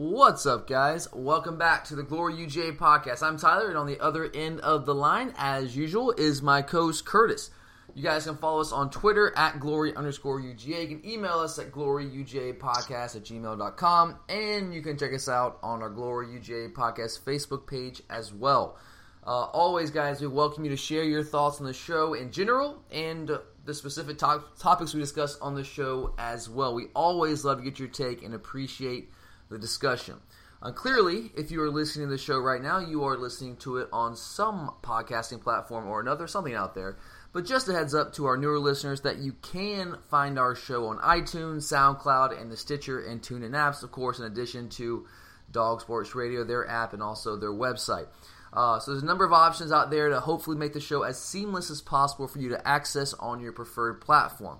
What's up, guys? Welcome back to the Glory UGA podcast. I'm Tyler, and on the other end of the line, as usual, is my co-host Curtis. You guys can follow us on Twitter at glory underscore UGA. You can email us at gloryujapodcast at gmail.com, and you can check us out on our Glory UGA podcast Facebook page as well. Uh, always, guys, we welcome you to share your thoughts on the show in general and the specific to- topics we discuss on the show as well. We always love to get your take and appreciate the discussion. Uh, clearly, if you are listening to the show right now, you are listening to it on some podcasting platform or another, something out there. But just a heads up to our newer listeners that you can find our show on iTunes, SoundCloud, and the Stitcher and TuneIn apps, of course, in addition to Dog Sports Radio, their app, and also their website. Uh, so there's a number of options out there to hopefully make the show as seamless as possible for you to access on your preferred platform.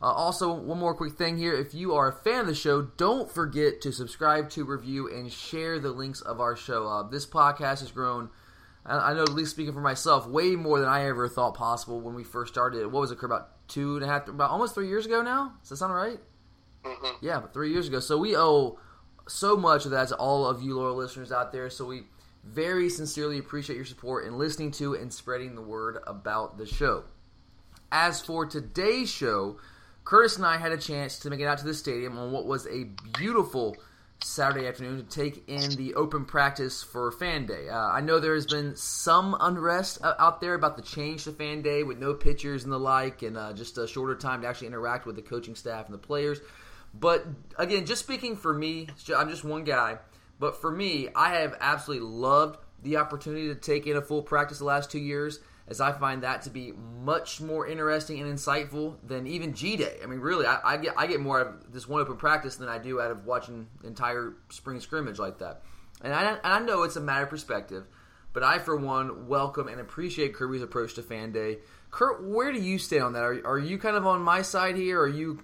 Uh, also, one more quick thing here. If you are a fan of the show, don't forget to subscribe to, review, and share the links of our show. Uh, this podcast has grown, I know, at least speaking for myself, way more than I ever thought possible when we first started. What was it, about two and a half, about almost three years ago now? Does that sound right? Mm-hmm. Yeah, three years ago. So we owe so much of that to all of you loyal listeners out there. So we very sincerely appreciate your support in listening to and spreading the word about the show. As for today's show, Curtis and I had a chance to make it out to the stadium on what was a beautiful Saturday afternoon to take in the open practice for Fan Day. Uh, I know there has been some unrest out there about the change to Fan Day with no pitchers and the like, and uh, just a shorter time to actually interact with the coaching staff and the players. But again, just speaking for me, I'm just one guy. But for me, I have absolutely loved the opportunity to take in a full practice the last two years, as I find that to be much more interesting and insightful than even G Day. I mean, really, I, I, get I get more out of this one open practice than I do out of watching entire spring scrimmage like that. And I, and I know it's a matter of perspective, but I, for one, welcome and appreciate Kirby's approach to Fan Day. Kurt, where do you stand on that? Are, are you kind of on my side here? Or are you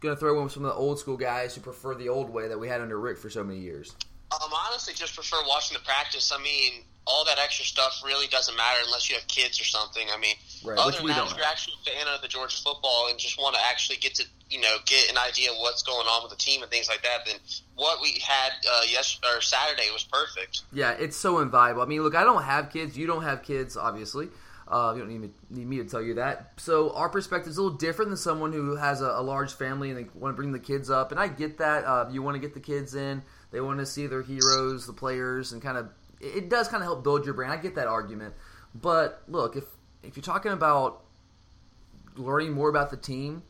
going to throw in some of the old school guys who prefer the old way that we had under Rick for so many years? Um, honestly just prefer watching the practice. I mean, all that extra stuff really doesn't matter unless you have kids or something. I mean, right, other than that, if you're actually a fan of the Georgia football and just want to actually get to you know get an idea of what's going on with the team and things like that, then what we had uh, yes or Saturday was perfect. Yeah, it's so invaluable. I mean, look, I don't have kids. You don't have kids, obviously. Uh, you don't need me, need me, to tell you that. So our perspective is a little different than someone who has a, a, large family and they want to bring the kids up. And I get that. Uh, you want to get the kids in. They want to see their heroes, the players, and kind of it does kind of help build your brain. I get that argument, but look, if if you're talking about learning more about the team,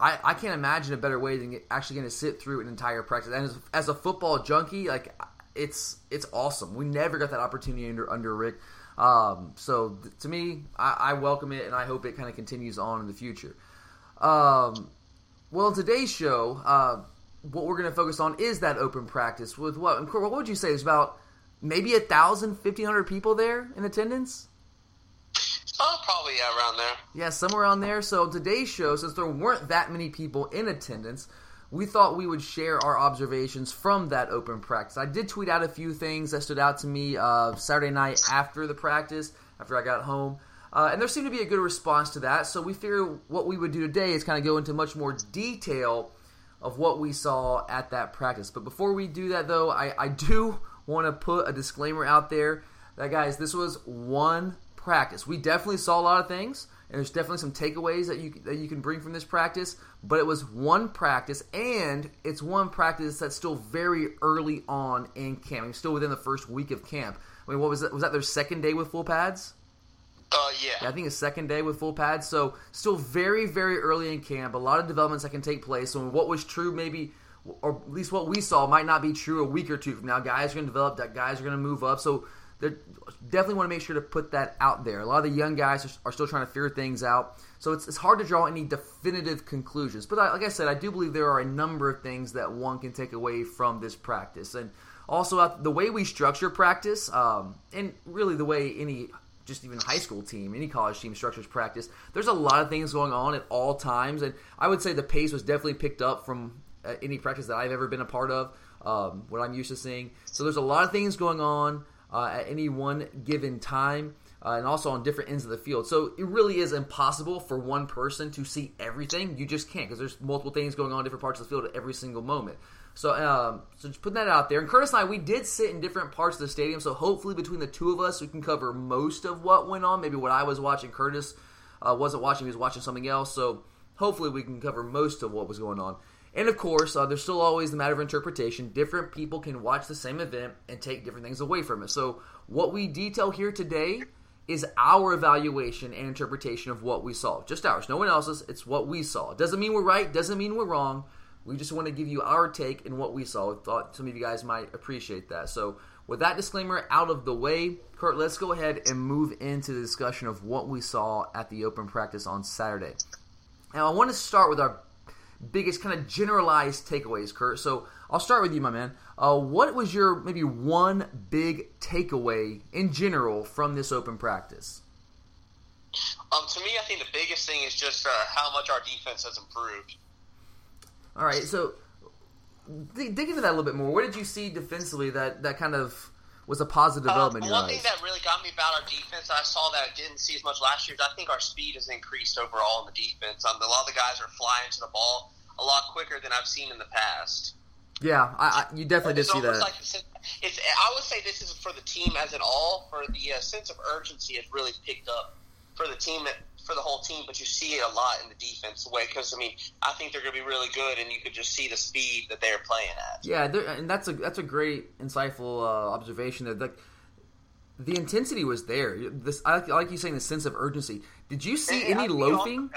I, I can't imagine a better way than actually going to sit through an entire practice. And as, as, a football junkie, like it's it's awesome. We never got that opportunity under under Rick. Um, so th- to me, I, I, welcome it, and I hope it kind of continues on in the future. Um, well, in today's show. Uh, what we're going to focus on is that open practice with what what would you say is about maybe a thousand fifteen hundred people there in attendance? Oh probably yeah, around there. Yeah somewhere around there. So today's show since there weren't that many people in attendance we thought we would share our observations from that open practice. I did tweet out a few things that stood out to me uh, saturday night after the practice after i got home. Uh, and there seemed to be a good response to that. So we figured what we would do today is kind of go into much more detail of what we saw at that practice. But before we do that, though, I, I do want to put a disclaimer out there that, guys, this was one practice. We definitely saw a lot of things, and there's definitely some takeaways that you that you can bring from this practice. But it was one practice, and it's one practice that's still very early on in camp. I mean, still within the first week of camp. I mean, what was that? Was that their second day with full pads? Uh, yeah. yeah. I think a second day with full pads. So still very, very early in camp. A lot of developments that can take place. So what was true maybe, or at least what we saw, might not be true a week or two from now. Guys are going to develop. That guys are going to move up. So definitely want to make sure to put that out there. A lot of the young guys are, still trying to figure things out, so it's, it's hard to draw any definitive conclusions. But I, like I said, I do believe there are a number of things that one can take away from this practice, and also uh, the way we structure practice, um, and really the way any just even high school team, any college team structures practice. There's a lot of things going on at all times, and I would say the pace was definitely picked up from any practice that I've ever been a part of. Um, what I'm used to seeing. So there's a lot of things going on uh, at any one given time. Uh, and also on different ends of the field. So it really is impossible for one person to see everything. You just can't because there's multiple things going on in different parts of the field at every single moment. So, um, so just putting that out there. And Curtis and I, we did sit in different parts of the stadium. So hopefully between the two of us, we can cover most of what went on. Maybe what I was watching, Curtis uh, wasn't watching; he was watching something else. So hopefully we can cover most of what was going on. And of course, uh, there's still always the matter of interpretation. Different people can watch the same event and take different things away from it. So, what we detail here today is our evaluation and interpretation of what we saw. Just ours, no one else's. It's what we saw. Doesn't mean we're right, doesn't mean we're wrong. We just want to give you our take and what we saw. We thought some of you guys might appreciate that. So, with that disclaimer out of the way, Kurt, let's go ahead and move into the discussion of what we saw at the open practice on Saturday. Now, I want to start with our biggest kind of generalized takeaways, Kurt. So I'll start with you, my man. Uh, what was your maybe one big takeaway in general from this open practice? Um, to me, I think the biggest thing is just uh, how much our defense has improved. All right, so dig, dig into that a little bit more. What did you see defensively that that kind of was a positive development. Uh, one thing that really got me about our defense, I saw that I didn't see as much last year. Is I think our speed has increased overall in the defense. Um, a lot of the guys are flying to the ball a lot quicker than I've seen in the past. Yeah, I, I, you definitely did see that. Like it's, I would say this is for the team as an all. For the uh, sense of urgency has really picked up for the team for the whole team, but you see it a lot in the defense way because I mean I think they're going to be really good, and you could just see the speed that they're playing at. Yeah, and that's a that's a great insightful uh, observation. That like the intensity was there. This I like, I like you saying the sense of urgency. Did you see and any loafing?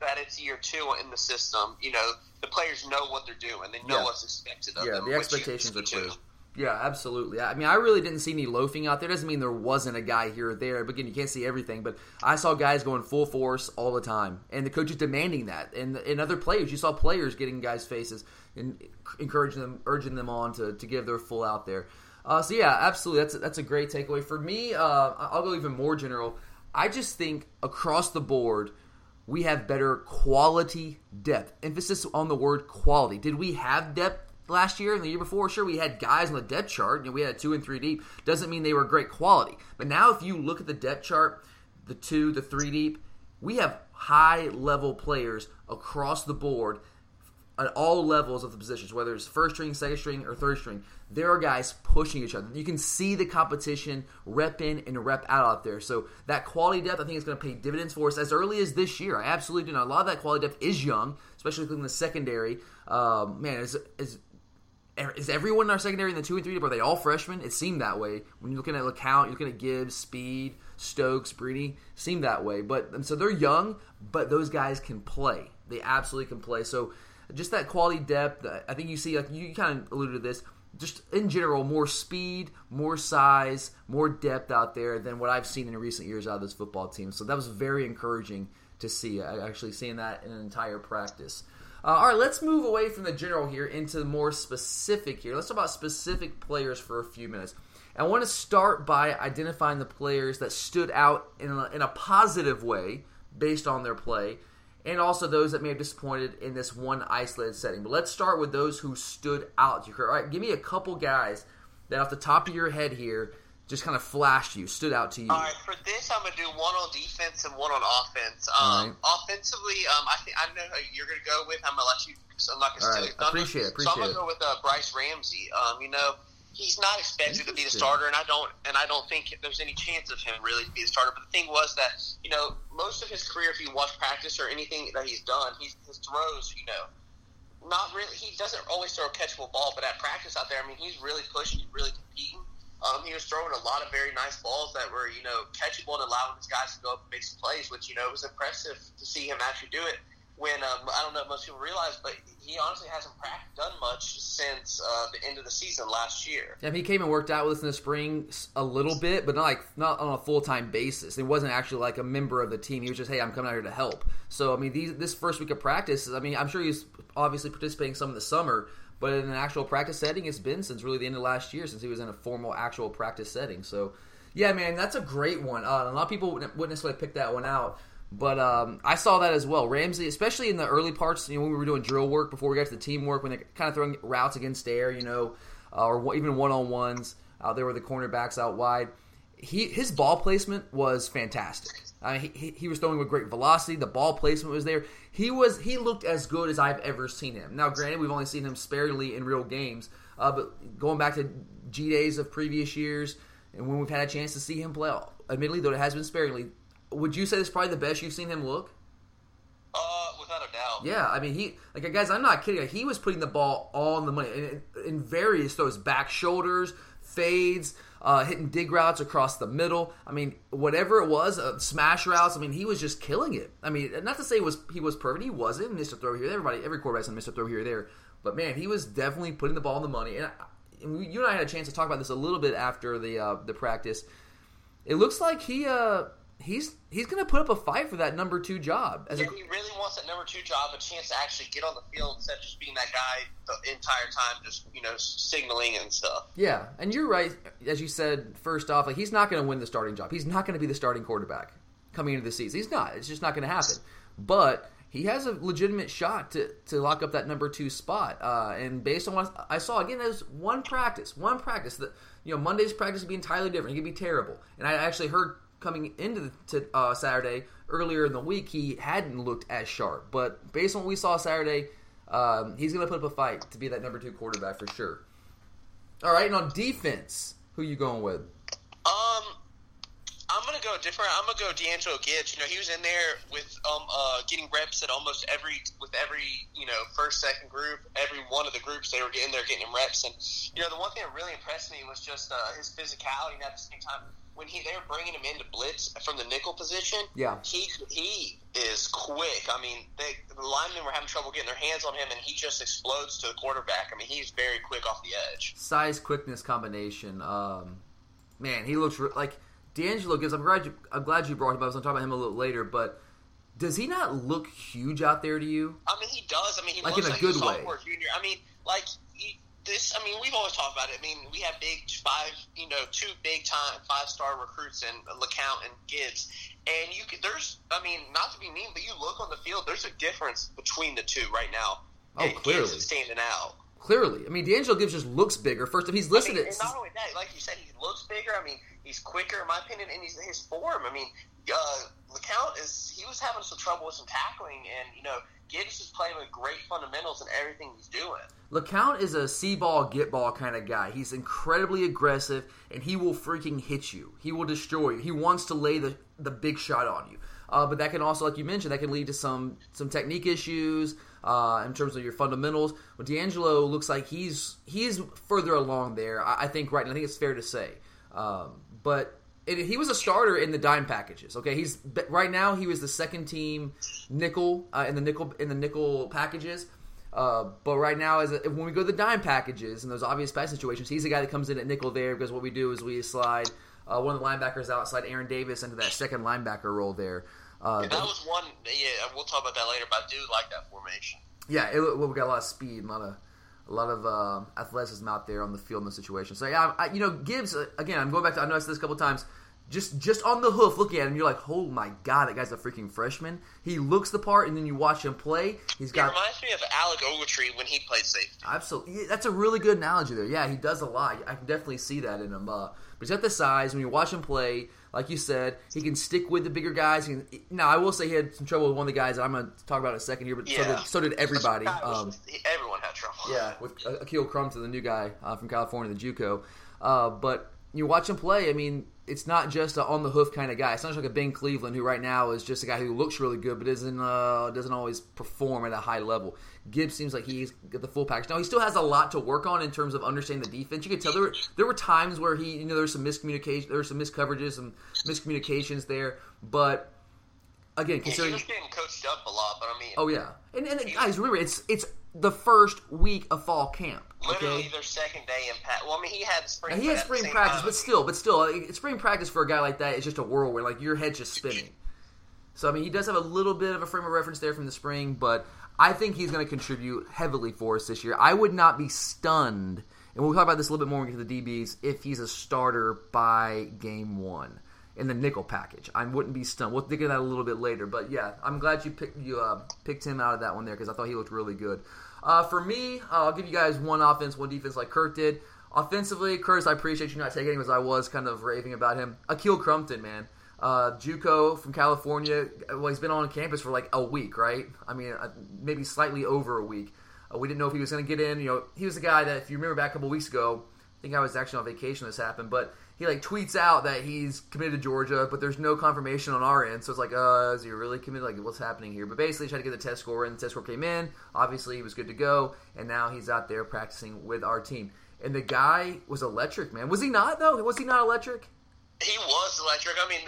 That it's year two in the system. You know the players know what they're doing. They know yeah. what's expected of yeah, them. Yeah, the expectations are clear. Yeah, absolutely. I mean, I really didn't see any loafing out there. Doesn't mean there wasn't a guy here or there. But again, you can't see everything. But I saw guys going full force all the time, and the coaches demanding that. And in other players, you saw players getting guys' faces and encouraging them, urging them on to, to give their full out there. Uh, so yeah, absolutely. That's a, that's a great takeaway for me. Uh, I'll go even more general. I just think across the board we have better quality depth. Emphasis on the word quality. Did we have depth last year and the year before, sure, we had guys on the depth chart. You know, we had two and three deep. Doesn't mean they were great quality. But now, if you look at the depth chart, the two, the three deep, we have high level players across the board at all levels of the positions, whether it's first string, second string, or third string. There are guys pushing each other. You can see the competition rep in and rep out out there. So that quality depth, I think, is going to pay dividends for us as early as this year. I absolutely do. Know. A lot of that quality depth is young, especially in the secondary. Um, man, is is everyone in our secondary in the two and three? Are they all freshmen? It seemed that way. When you're looking at LeCounte, you're looking at Gibbs, Speed, Stokes, Brini, seemed that way. But so they're young, but those guys can play. They absolutely can play. So just that quality depth. Uh, I think you see, like you kind of alluded to this. Just in general, more speed, more size, more depth out there than what I've seen in recent years out of this football team. So that was very encouraging to see. Actually, seeing that in an entire practice. Uh, all right, let's move away from the general here into more specific here. Let's talk about specific players for a few minutes. I want to start by identifying the players that stood out in a, in a positive way based on their play, and also those that may have disappointed in this one isolated setting. But let's start with those who stood out. All right, give me a couple guys that off the top of your head here just kind of flashed you, stood out to you? All right, for this, I'm gonna do one on defense and one on offense. Um, right. Offensively, um, I think I know who you're gonna go with. I'm gonna let you. So I'm not gonna steal right. Appreciate it. Appreciate so I'm gonna go with uh, Bryce Ramsey. Um, you know, he's not expected to be the starter, and I don't, and I don't think there's any chance of him really to be the starter. But the thing was that you know, most of his career, if you watch practice or anything that he's done, he's, his throws, you know. Not really. He doesn't always throw a catchable ball, but at practice out there, I mean, he's really pushing, he's really competing. Um, he was throwing a lot of very nice balls that were, you know, catchable and allowing his guys to go up and make some plays, which, you know, it was impressive to see him actually do it. when um, I don't know if most people realize, but he honestly hasn't done much since uh, the end of the season last year. Yeah, he came and worked out with us in the spring a little bit, but not like not on a full time basis. He wasn't actually like a member of the team. He was just, hey, I'm coming out here to help. So I mean, these, this first week of practice, I mean, I'm sure he's obviously participating some in the summer, but in an actual practice setting, it's been since really the end of last year since he was in a formal actual practice setting. So. Yeah, man, that's a great one. Uh, a lot of people wouldn't necessarily pick that one out. But um, I saw that as well. Ramsey, especially in the early parts, you know, when we were doing drill work before we got to the teamwork, when they're kind of throwing routes against air, you know, uh, or even one on ones there with the cornerbacks out wide. He his ball placement was fantastic. I mean, he, he was throwing with great velocity. The ball placement was there. He was he looked as good as I've ever seen him. Now, granted, we've only seen him sparingly in real games, uh, but going back to G days of previous years, and when we've had a chance to see him play, admittedly though it has been sparingly, would you say this is probably the best you've seen him look? Uh, without a doubt. Yeah, I mean he like guys, I'm not kidding. He was putting the ball on the money in, in various throws, back shoulders, fades, uh, hitting dig routes across the middle. I mean, whatever it was, uh, smash routes. I mean, he was just killing it. I mean, not to say was he was perfect. He wasn't. Missed a throw here. Everybody, every quarterback's missed a throw here or there. But man, he was definitely putting the ball in the money. And, I, and you and I had a chance to talk about this a little bit after the uh, the practice. It looks like he uh, he's he's going to put up a fight for that number two job. As yeah, a, he really wants that number two job, a chance to actually get on the field instead of just being that guy the entire time, just you know, signaling and stuff. Yeah, and you're right. As you said, first off, like he's not going to win the starting job. He's not going to be the starting quarterback coming into the season. He's not. It's just not going to happen. But he has a legitimate shot to, to lock up that number two spot. Uh, and based on what I saw, again, there's one practice, one practice. That you know, Monday's practice would be entirely different. It could be terrible. And I actually heard coming into the, uh, Saturday earlier in the week, he hadn't looked as sharp. But based on what we saw Saturday, um, he's going to put up a fight to be that number two quarterback for sure. All right, and on defense, who you going with? Um, I'm gonna go different. I'm gonna go D'Angelo Gibbs. You know, he was in there with um uh getting reps at almost every with every you know first second group, every one of the groups they were getting there getting him reps. And you know, the one thing that really impressed me was just uh, his physicality, and at the same time when he they're bringing him into blitz from the nickel position, yeah, he he is quick. I mean, they, the linemen were having trouble getting their hands on him, and he just explodes to the quarterback. I mean, he's very quick off the edge. Size quickness combination. Um, man, he looks re- like D'Angelo Gibbs. I'm glad you I'm glad you brought him up. I was going to talk about him a little later, but. Does he not look huge out there to you? I mean, he does. I mean, he like looks in a like good a way. Junior. I mean, like this, I mean, we've always talked about it. I mean, we have big five, you know, two big time five star recruits in LeCounte and Gibbs, and you could, there's, I mean, not to be mean, but you look on the field, there's a difference between the two right now. Oh, and clearly, Gibbs is standing out. Clearly, I mean, D'Angelo Gibbs just looks bigger. First, if he's listed I mean, and not only that, like you said, he looks bigger. I mean, he's quicker, in my opinion, and he's his form. I mean, uh, LeCounte is he was having some trouble with some tackling, and you know, Gibbs is playing with great fundamentals in everything he's doing. LeCounte is a see ball, get ball kind of guy. He's incredibly aggressive, and he will freaking hit you. He will destroy you. He wants to lay the, the big shot on you. Uh, but that can also, like you mentioned, that can lead to some some technique issues uh, in terms of your fundamentals. But D'Angelo looks like he's he's further along there. I, I think right. now, I think it's fair to say. Um, but it, he was a starter in the dime packages. Okay, he's right now he was the second team nickel uh, in the nickel in the nickel packages. Uh, but right now, as a, when we go to the dime packages and those obvious pass situations, he's the guy that comes in at nickel there because what we do is we slide uh, one of the linebackers outside Aaron Davis into that second linebacker role there. Uh, yeah, that was one. Yeah, we'll talk about that later. But I do like that formation. Yeah, it, we got a lot of speed, a lot of a lot of uh, athleticism out there on the field in the situation. So yeah, I, you know, Gibbs uh, again. I'm going back to. I know I said this a couple times. Just just on the hoof, looking at him, you're like, oh my god, that guy's a freaking freshman. He looks the part, and then you watch him play. He's got. It reminds me of Alec Ogletree when he played safety. Absolutely, that's a really good analogy there. Yeah, he does a lot. I can definitely see that in him. Uh, but he's got the size. When you watch him play, like you said, he can stick with the bigger guys. Can, now, I will say he had some trouble with one of the guys that I'm going to talk about in a second here, but yeah. so, did, so did everybody. Um, everyone had trouble. Yeah, with Ahkil Crumpton, the new guy uh, from California, the JUCO. Uh, but you watch him play. I mean, it's not just a on the hoof kind of guy. It's not just like a Ben Cleveland who right now is just a guy who looks really good but doesn't uh, doesn't always perform at a high level. Gibbs seems like he's got the full package. Now he still has a lot to work on in terms of understanding the defense. You could tell there were there were times where he you know there was some miscommunication, there were some miscoverages, some miscommunications there, but again, Yeah, he considering was getting coached up a lot, but I mean, oh yeah, and and guys, remember it's it's the first week of fall camp. literally Okay, their second day in pat. Well, I mean, he had spring. and he had spring practice, but still, but still, uh, like, spring practice for a guy like that is just a whirlwind. Like your head's just spinning. So I mean, he does have a little bit of a frame of reference there from the spring, but I think he's going to contribute heavily for us this year. I would not be stunned, and we'll talk about this a little bit more when we get to the DBs, if he's a starter by game one in the nickel package. I wouldn't be stunned. We'll dig into that a little bit later, but yeah, I'm glad you picked you uh, picked him out of that one there because I thought he looked really good. Uh, for me, uh, I'll give you guys one offense, one defense, like Kurt did. Offensively, Curtis, I appreciate you not taking him as I was kind of raving about him. Ahkil Crumpton, man. Uh, JUCO from California. Well, he's been on campus for like a week, right? I mean, uh, maybe slightly over a week. Uh, we didn't know if he was going to get in. You know, he was the guy that, if you remember back a couple weeks ago, I think I was actually on vacation when this happened, but he like tweets out that he's committed to Georgia, but there's no confirmation on our end. So it's like, uh, is he really committed? Like, what's happening here? But basically, he tried to get the test score, and the test score came in. Obviously, he was good to go, and now he's out there practicing with our team. And the guy was electric, man. Was he not though? Was he not electric? He was electric. I mean,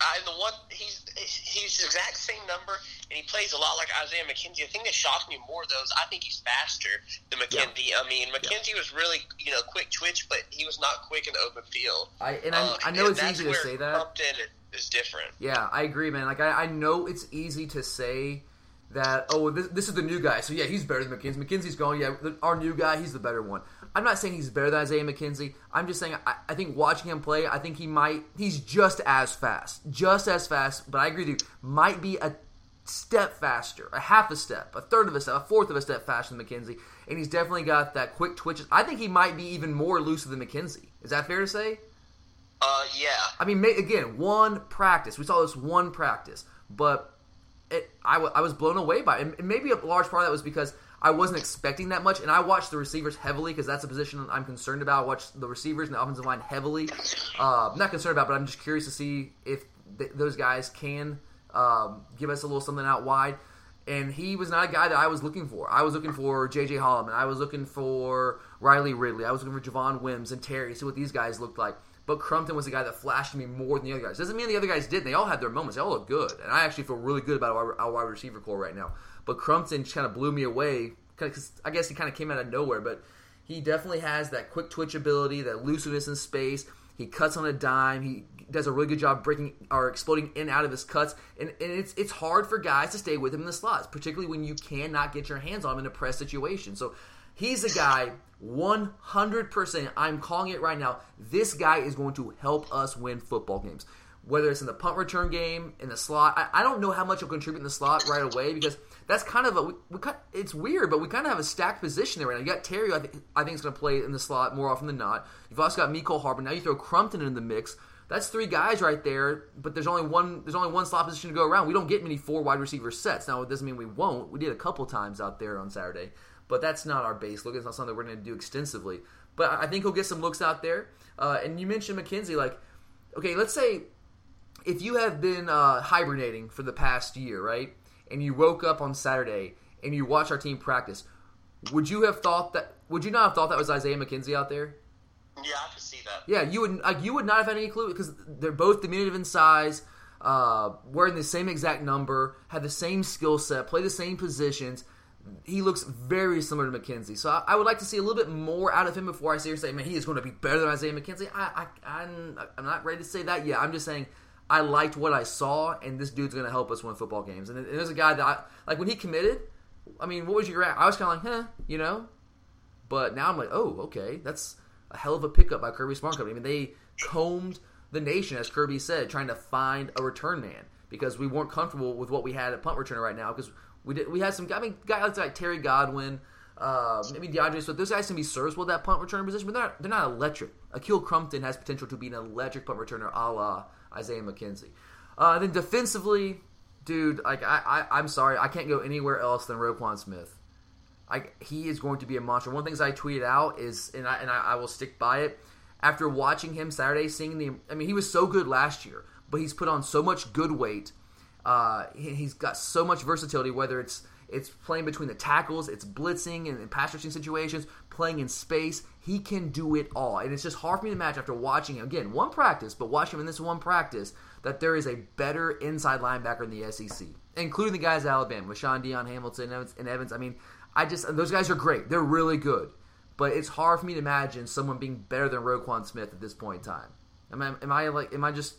I, the one he's he's the exact same number, and he plays a lot like Isaiah McKenzie. The thing that shocked me more though is I think he's faster than McKenzie. I mean, McKenzie was really you know quick twitch, but he was not quick in the open field. I and I, Uh, I know and it's easy to say that. Crumpton is different. Yeah, I agree, man. Like I, I know it's easy to say that. Oh, this, this is the new guy, so yeah, he's better than McKenzie. McKenzie's going. Yeah, the- our new guy, he's the better one. I'm not saying he's better than Isaiah McKenzie. I'm just saying I, I think watching him play, I think he might. He's just as fast, just as fast. But I agree with you. Might be a step faster, a half a step, a third of a step, a fourth of a step faster than McKenzie. And he's definitely got that quick twitches. I think he might be even more elusive than McKenzie. Is that fair to say? Uh, yeah. I mean, again, one practice. We saw this one practice, but it, I, w- I was blown away by it. And maybe a large part of that was because I wasn't expecting that much, and I watched the receivers heavily because that's a position I'm concerned about. I watched the receivers and the offensive line heavily. Uh, not concerned about, but I'm just curious to see if th- those guys can um, give us a little something out wide. And he was not a guy that I was looking for. I was looking for J.J. Holloman. I was looking for Riley Ridley. I was looking for Javon Wims and Terry. See what these guys looked like. But Crumpton was the guy that flashed me more than the other guys. Doesn't mean the other guys didn't. They all had their moments. They all look good, and I actually feel really good about our, our wide receiver core right now. But Crumpton kind of blew me away. Cause I guess he kind of came out of nowhere, but he definitely has that quick twitch ability, that looseness in space. He cuts on a dime. He does a really good job breaking or exploding in and out of his cuts, and, and it's it's hard for guys to stay with him in the slots, particularly when you cannot get your hands on him in a press situation. So he's a guy 100%. I'm calling it right now. This guy is going to help us win football games. Whether it's in the punt return game, in the slot, I, I don't know how much he'll contribute in the slot right away because that's kind of a. We, we it's weird, but we kind of have a stacked position there right now. You got Terry, I think, I think is going to play in the slot more often than not. You've also got Mecole Hardman. Now you throw Crumpton in the mix. That's three guys right there, but there's only one. There's only one slot position to go around. We don't get many four wide receiver sets. Now it doesn't mean we won't. We did a couple times out there on Saturday, but that's not our base look. It's not something we're going to do extensively. But I think he'll get some looks out there. Uh, and you mentioned McKenzie. Like, okay, let's say if you have been uh, hibernating for the past year, right, and you woke up on Saturday and you watch our team practice, would you have thought that? Would you not have thought that was Isaiah McKenzie out there? Yeah, I could see that. Yeah, you would like you would not have had any clue because they're both diminutive in size, uh, wearing the same exact number, have the same skill set, play the same positions. He looks very similar to McKenzie, so I, I would like to see a little bit more out of him before I seriously say, man, he is going to be better than Isaiah McKenzie. I, I, I'm, I'm not ready to say that yet. I'm just saying I liked what I saw, and this dude's going to help us win football games. And, there's a guy that I like when he committed. I mean, what was your reaction? I was kind of like, huh, you know. But now I'm like, oh, okay, that's a hell of a pickup by Kirby Smart Company. I mean, they combed the nation, as Kirby said, trying to find a return man because we weren't comfortable with what we had at punt returner right now because we did we had some. I mean, guys like Terry Godwin, uh, maybe D'Andre Swift. Those guys can be serviceable at that punt returner position, but they're not, they're not electric. Ahkil Crumpton has potential to be an electric punt returner, a la Isaiah McKenzie. Uh, then defensively, dude, like I, I, I'm sorry, I can't go anywhere else than Roquan Smith. I, he is going to be a monster. One of the things I tweeted out is, and I, and I, I will stick by it. After watching him Saturday, seeing the, I mean, he was so good last year, but he's put on so much good weight. Uh, he, he's got so much versatility. Whether it's it's playing between the tackles, it's blitzing and, and pass rushing situations, playing in space. He can do it all. And it's just hard for me to imagine after watching him, again, one practice, but watching him in this one practice, that there is a better inside linebacker in the SEC, including the guys at Alabama, with Shaun Dion, Hamilton, and Evans. I mean, I just, those guys are great. They're really good. But it's hard for me to imagine someone being better than Roquan Smith at this point in time. Am I, am I like, am I just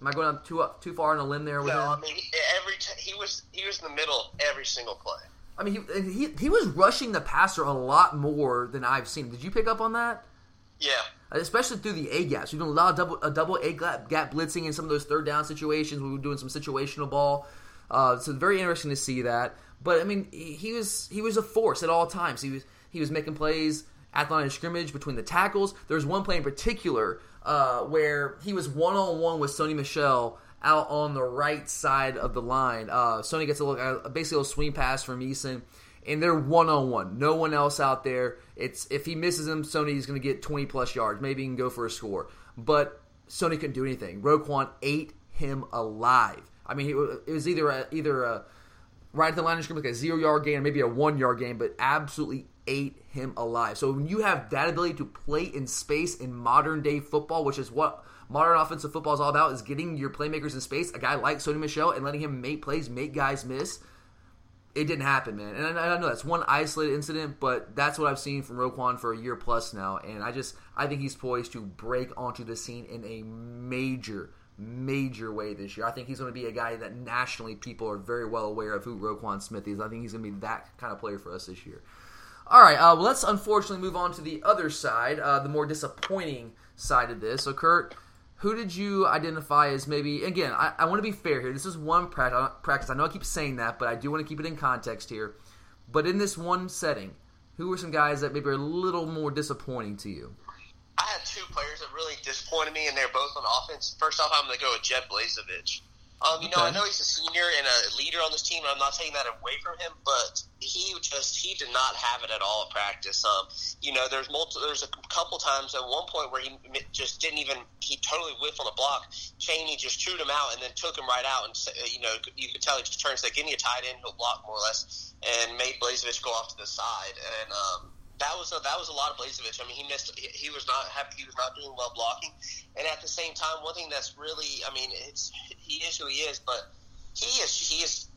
Am I going on too up too far on a limb there with no, him? I mean every t- he was he was in the middle every single play. I mean, he, he he was rushing the passer a lot more than I've seen. Did you pick up on that? Yeah. Especially through the A gaps. We're doing a lot of double a double A gap, gap blitzing in some of those third down situations. We were doing some situational ball. Uh, so very interesting to see that. But I mean, he was he was a force at all times. He was he was making plays at the line of scrimmage between the tackles. There was one play in particular uh, where he was one on one with Sony Michel out on the right side of the line. Uh, Sony gets a look, uh, basically a swing pass from Eason, and they're one on one. No one else out there. It's if he misses him, Sony's going to get twenty plus yards. Maybe he can go for a score, but Sony couldn't do anything. Roquan ate him alive. I mean, it was either a, either a right at the line of scrimmage, like a zero yard gain, or maybe a one yard gain, but absolutely ate him alive. So when you have that ability to play in space in modern day football, which is what modern offensive football is all about, is getting your playmakers in space. A guy like Sony Michel, and letting him make plays, make guys miss. It didn't happen, man. And I, I know that's one isolated incident, but that's what I've seen from Roquan for a year plus now. And I just I think he's poised to break onto the scene in a major, major way this year. I think he's going to be a guy that nationally people are very well aware of who Roquan Smith is. I think he's going to be that kind of player for us this year. All right, uh, well, let's unfortunately move on to the other side, uh, the more disappointing side of this. So, Kurt, who did you identify as maybe? Again, I, I want to be fair here. This is one uh, practice. I know I keep saying that, but I do want to keep it in context here. But in this one setting, who were some guys that maybe are a little more disappointing to you? I had two players that really disappointed me, and they're both on offense. First off, I'm going to go with Jeb Blazevich. Um, you know, I know he's a senior and a leader on this team, and I'm not taking that away from him, but he just he did not have it at all at practice. Um, you know, there's multiple, there's a couple times at one point where he just didn't even he totally whiffed on the block. Chaney just chewed him out and then took him right out, and you know you could tell he just and said, "Give me a tight end, he'll block more or less," and made Blazevich go off to the side. And um, that was a, that was a lot of Blazevich. I mean, he missed. He, he was not happy. He was not doing well blocking. And at the same time, one thing that's really, I mean, it's he is who he is, but he is he is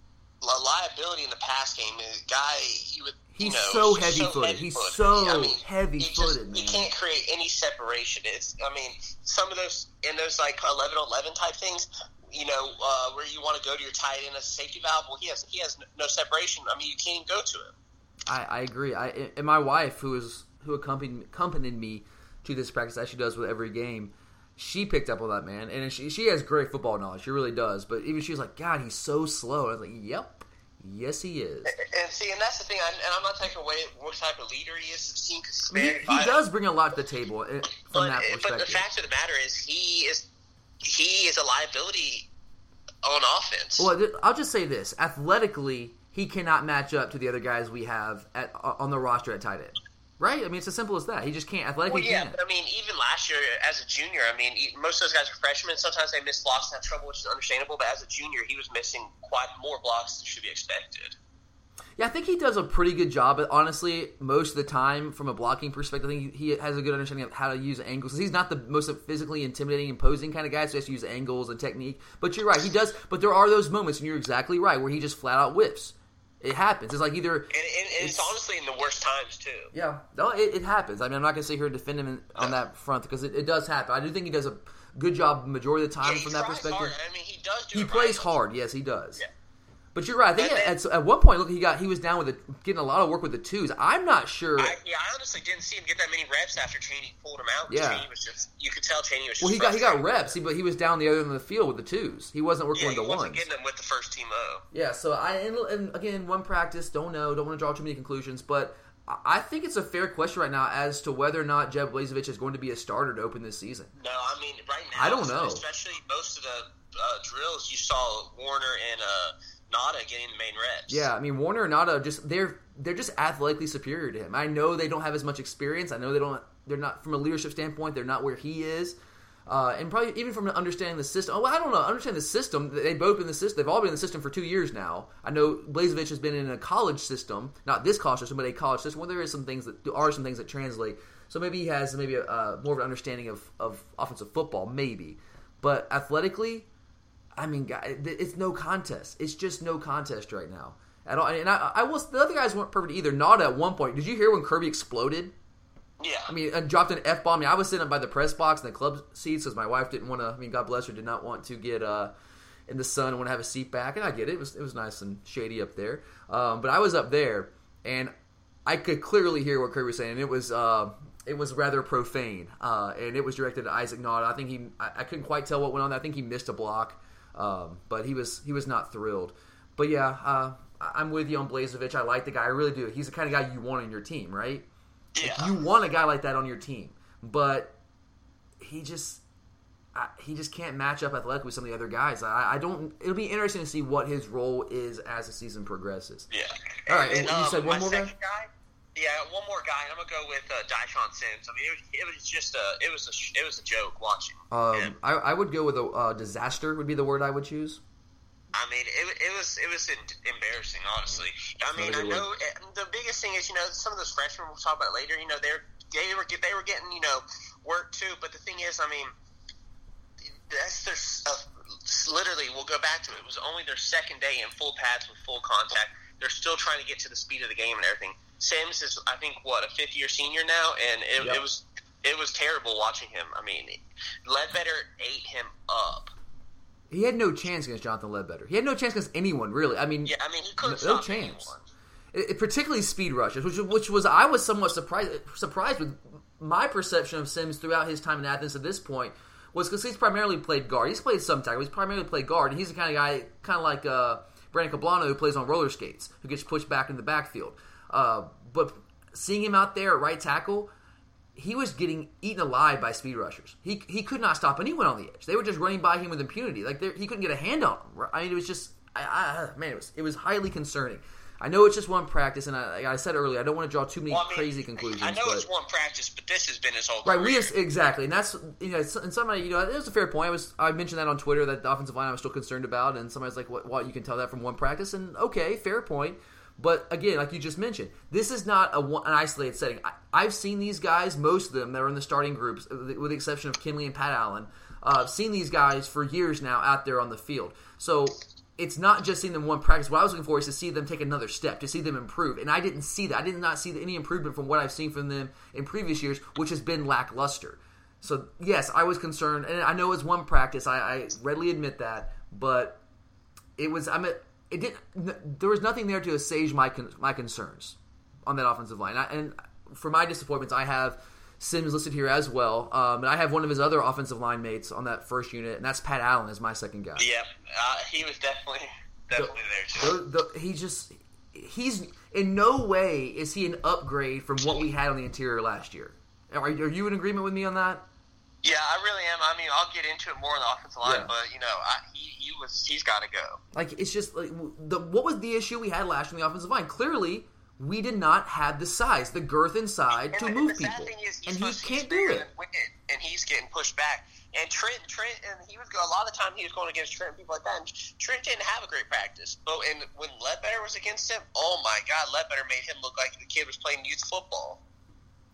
a liability in the pass game. The guy, he would. He's you so heavy footed. He's so I mean, heavy footed. He can't create any separation. It's, I mean, some of those in those like 11 11 type things, you know, uh, where you want to go to your tight end as a safety valve. Well, he has he has no separation. I mean, you can't even go to him. I, I agree. I and my wife, who is who accompanied accompanied me to this practice, as she does with every game, she picked up on that man, and she she has great football knowledge. She really does. But even she was like, "God, he's so slow." And I was like, "Yep, yes, he is." And see, and that's the thing. and I'm not taking away what type of leader he is. I he, he does bring a lot to the table eh, from but, that perspective. But the fact of the matter is, he is he is a liability on offense. Well, I'll just say this: athletically, he cannot match up to the other guys we have at on the roster at tight end. Right? I mean, it's as simple as that. He just can't athletically. Well, yeah, can't. but I mean, even last year as a junior, I mean, most of those guys are freshmen. Sometimes they miss blocks and have trouble, which is understandable. But as a junior, he was missing quite more blocks than should be expected. Yeah, I think he does a pretty good job. But honestly, most of the time, from a blocking perspective, I think he has a good understanding of how to use angles. He's not the most physically intimidating, imposing kind of guy, so he has to use angles and technique. But you're right, he does. But there are those moments, and you're exactly right, where he just flat out whips. It happens. It's like either, and, and, and it's, it's, honestly in the worst times too. Yeah, no, it, it happens. I mean, I'm not going to sit here and defend him in, on that front because it, it, does happen. I do think he does a good job majority of the time yeah, from that perspective. Hard. I mean, he does. Do he plays right. hard. Yes, he does. Yeah. But you're right. I think at, at, one point, look, he got he was down with the, getting a lot of work with the twos. I'm not sure. I, yeah, I honestly didn't see him get that many reps after Chaney pulled him out. Yeah, Chaney was just you could tell Chaney was. well, he got he got reps, but he was down the other end of the field with the twos. He wasn't working yeah, with the he ones. getting them with the first team though. Yeah, so I and, and again, one practice, don't know, don't want to draw too many conclusions, but I think it's a fair question right now as to whether or not Jeb Blazevich is going to be a starter to open this season. No, I mean right now I don't know. Especially most of the uh, drills you saw Woerner and. Uh, Nauta getting the main reps. Yeah, I mean Woerner and Nauta just they're they're just athletically superior to him. I know they don't have as much experience. I know they don't they're not from a leadership standpoint. They're not where he is. Uh, and probably even from understanding the system. Oh, I don't know. Understand the system. They've both been in the system. They've all been in the system for two years now. I know Blazevich has been in a college system, not this college system, but a college system where there is some things that are some things that translate. So maybe he has maybe a, uh, more of an understanding of, of offensive football, maybe. But athletically, I mean, it's no contest. It's just no contest right now at all. And I, I was the other guys weren't perfect either. Not at one point. Did you hear when Kirby exploded? Yeah. I mean, and dropped an f bomb. I, mean, I was sitting by the press box in the club seats because my wife didn't want to. I mean, God bless her, did not want to get uh, in the sun and want to have a seat back. And I get it. It was it was nice and shady up there. Um, but I was up there, and I could clearly hear what Kirby was saying. And it was. Uh, it was rather profane, uh, and it was directed at Isaac Nauta. I think he, I, I, couldn't quite tell what went on. I think he missed a block, um, but he was he was not thrilled. But yeah, uh, I'm with you on Blazevich. I like the guy. I really do. He's the kind of guy you want on your team, right? Yeah. Like, you want a guy like that on your team, but he just he just can't match up athletically with some of the other guys. I, I, don't. It'll be interesting to see what his role is as the season progresses. Yeah. All right. And, and, um, you said one more guy? guy. Yeah, one more guy, and I'm gonna go with uh, Dyshon Sims. I mean, it was, it was just a it was a it was a joke watching. Um, I, I would go with a uh, disaster. Would be the word I would choose. I mean, it, it was it was embarrassing, honestly. I mean, I know it, the biggest thing is you know some of those freshmen we'll talk about later. You know, they're they were they were getting you know work too, but the thing is, I mean, that's their uh, literally. We'll go back to it. It was only their second day in full pads with full contact. They're still trying to get to the speed of the game and everything. Sims is, I think, what a fifth year senior now, and it, yep. it was it was terrible watching him. I mean, Ledbetter ate him up. He had no chance against Jonathan Ledbetter. He had no chance against anyone, really. I mean, yeah, I mean, he couldn't no, no chance. It, it, particularly speed rushes, which which was I was somewhat surprised surprised with my perception of Sims throughout his time in Athens at this point was because he's primarily played guard. He's played some tackle. He's primarily played guard, and he's the kind of guy, kind of like uh, Brandon Kublanow, who plays on roller skates, who gets pushed back in the backfield. Uh, but seeing him out there at right tackle, he was getting eaten alive by speed rushers. He, he could not stop anyone on the edge. They were just running by him with impunity. Like he couldn't get a hand on them. I mean, it was just I, I, man, it was it was highly concerning. I know it's just one practice, and I, like I said earlier, I don't want to draw too many well, I mean, crazy conclusions. I know but, it's one practice, but this has been his whole right. Career. We have, exactly, and that's you know, and somebody you know, it was a fair point. I was I mentioned that on Twitter that the offensive line I was still concerned about, and somebody's like, "What? what you can tell that from one practice?" And okay, fair point. But again, like you just mentioned, this is not a an isolated setting. I, have seen these guys, most of them that are in the starting groups, with the exception of Kinley and Pat Allen. Uh, I've seen these guys for years now out there on the field. So it's not just seeing them one practice. What I was looking for is to see them take another step, to see them improve. And I didn't see that. I did not see any improvement from what I've seen from them in previous years, which has been lackluster. So yes, I was concerned, and I know it's one practice. I, I readily admit that, but it was. I'm. It did. not There was nothing there to assuage my my concerns on that offensive line. I, and for my disappointments, I have Sims listed here as well. Um, and I have one of his other offensive line mates on that first unit, and that's Pat Allen as my second guy. Yeah, uh, he was definitely definitely the, there too. The, the, he just he's in no way is he an upgrade from what we had on the interior last year. Are, are you in agreement with me on that? Yeah, I really am. I mean, I'll get into it more on the offensive line, yeah. but you know, I, he, he was he's got to go. Like it's just like the what was the issue we had last year on the offensive line? Clearly, we did not have the size, the girth inside and to the, move the people, is, and he can't do it. And he's getting pushed back. And Trent, Trent, and he was a lot of the time he was going against Trent, people like that. And Trent didn't have a great practice, but and when Ledbetter was against him, oh my God, Ledbetter made him look like the kid was playing youth football.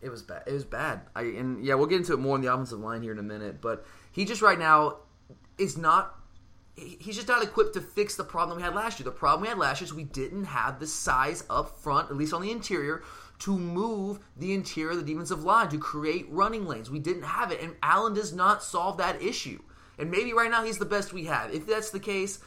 It was bad. It was bad. I and yeah, we'll get into it more on the offensive line here in a minute. But he just right now is not he's just not equipped to fix the problem we had last year. The problem we had last year is we didn't have the size up front, at least on the interior, to move the interior of the defensive line, to create running lanes. We didn't have it, and Allen does not solve that issue. And maybe right now he's the best we have. If that's the case,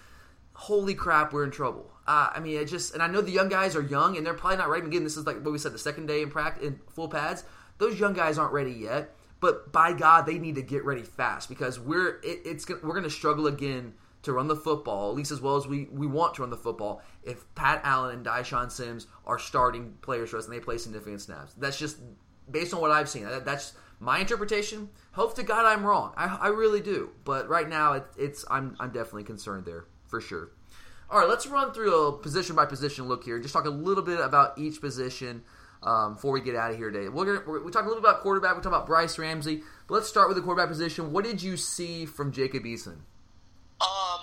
holy crap, we're in trouble. Uh, I mean, it just, and I know the young guys are young, and they're probably not ready. Again, this is like what we said, the second day in practice in full pads. Those young guys aren't ready yet. But by God, they need to get ready fast because we're it, it's we're going to struggle again to run the football, at least as well as we, we want to run the football, if Pat Allen and Dyshon Sims are starting players for us and they play significant snaps. That's just based on what I've seen. That, that's my interpretation. Hope to God I'm wrong. I, I really do. But right now, it, it's I'm, I'm definitely concerned there for sure. All right, let's run through a position by position look here just talk a little bit about each position. Um, before we get out of here today, we're gonna we're, we talked a little bit about quarterback. We talked about Bryce Ramsey, but let's start with the quarterback position. What did you see from Jacob Eason? Um,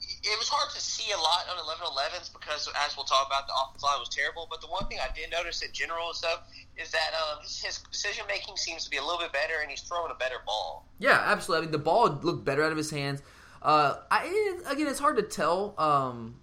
it was hard to see a lot on 11 11s because, as we'll talk about, the offensive line was terrible. But the one thing I did notice in general and stuff is that um, his decision making seems to be a little bit better, and he's throwing a better ball. Yeah, absolutely. I mean, the ball looked better out of his hands. Uh, I, again, it's hard to tell um,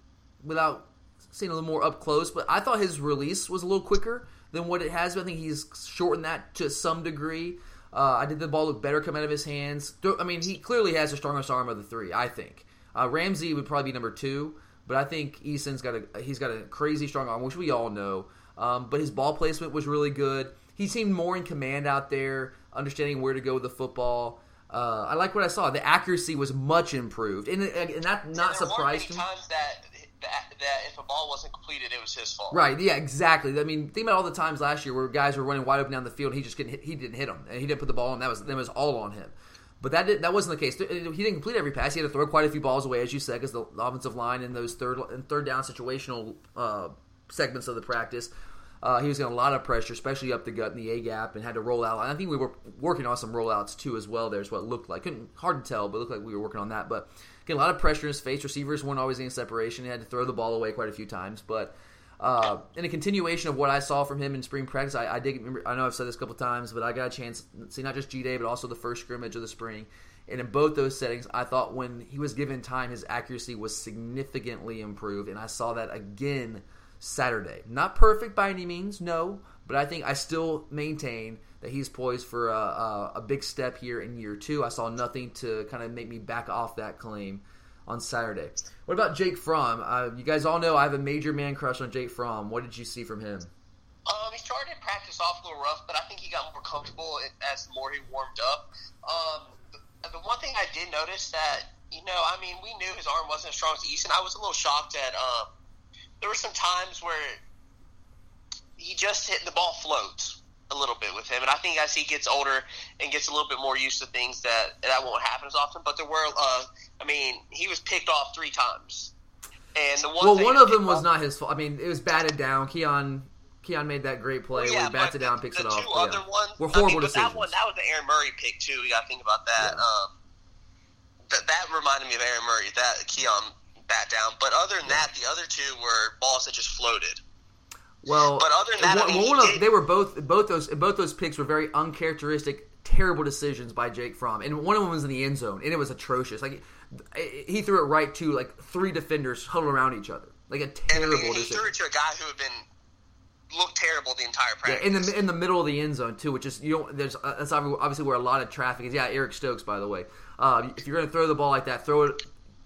without seeing a little more up close, but I thought his release was a little quicker than what it has been. I think he's shortened that to some degree. Uh, I did the ball look better come out of his hands. I mean, he clearly has the strongest arm of the three. I think uh, Ramsey would probably be number two, but I think Eason's got a he's got a crazy strong arm, which we all know. Um, but his ball placement was really good. He seemed more in command out there, understanding where to go with the football. Uh, I like what I saw. The accuracy was much improved, and, and that not surprised me. Times that, that that if a ball wasn't completed, it was his fault. Right? Yeah, exactly. I mean, think about all the times last year where guys were running wide open down the field, and he just couldn't hit, he didn't hit them, and he didn't put the ball on. That was that was all on him. But that did, that wasn't the case. He didn't complete every pass. He had to throw quite a few balls away, as you said, because the offensive line in those third and third down situational uh, segments of the practice uh, he was getting a lot of pressure, especially up the gut in the A gap, and had to roll out. And I think we were working on some rollouts too as well. There's what it looked like. Couldn't, hard to tell, but looked like we were working on that. But getting a lot of pressure in his face. Receivers weren't always in separation. He had to throw the ball away quite a few times. But uh, in a continuation of what I saw from him in spring practice, I, I did remember. I know I've said this a couple times, but I got a chance to see not just G Day, but also the first scrimmage of the spring. And in both those settings, I thought when he was given time, his accuracy was significantly improved, and I saw that again Saturday. Not perfect by any means, no, but I think I still maintain that he's poised for a, a, a big step here in year two. I saw nothing to kind of make me back off that claim on Saturday. What about Jake Fromm? Uh, you guys all know I have a major man crush on Jake Fromm. What did you see from him? Um, he started practice off a little rough, but I think he got more comfortable as more he warmed up. Um, the, the one thing I did notice that you know, I mean, we knew his arm wasn't as strong as Eason. I was a little shocked at um, there were some times where he just hit the ball floats a little bit with him, and I think as he gets older and gets a little bit more used to things, that that won't happen as often. But there were, uh, I mean, he was picked off three times, and the one well, one of them was off, not his fault. I mean, it was batted down. Keon Keon made that great play yeah, where he bats it down, picks the it off. Two other yeah. ones were horrible I mean, decisions. That one, that was the Aaron Murray pick too. You got to think about that. Yeah. Um, that that reminded me of Aaron Murray. That Keon bat down. But other than that, the other two were balls that just floated. Well, but other than that, one, I mean, one of, they were both both those both those picks were very uncharacteristic, terrible decisions by Jake Fromm, and one of them was in the end zone, and it was atrocious. Like he threw it right to like three defenders huddled around each other, like a terrible and, I mean, he decision. threw it to a guy who had been looked terrible the entire practice. Yeah, in the in the middle of the end zone too, which is you know there's uh, that's obviously where a lot of traffic is. Yeah, Eric Stokes, by the way. Uh, if you're going to throw the ball like that, throw it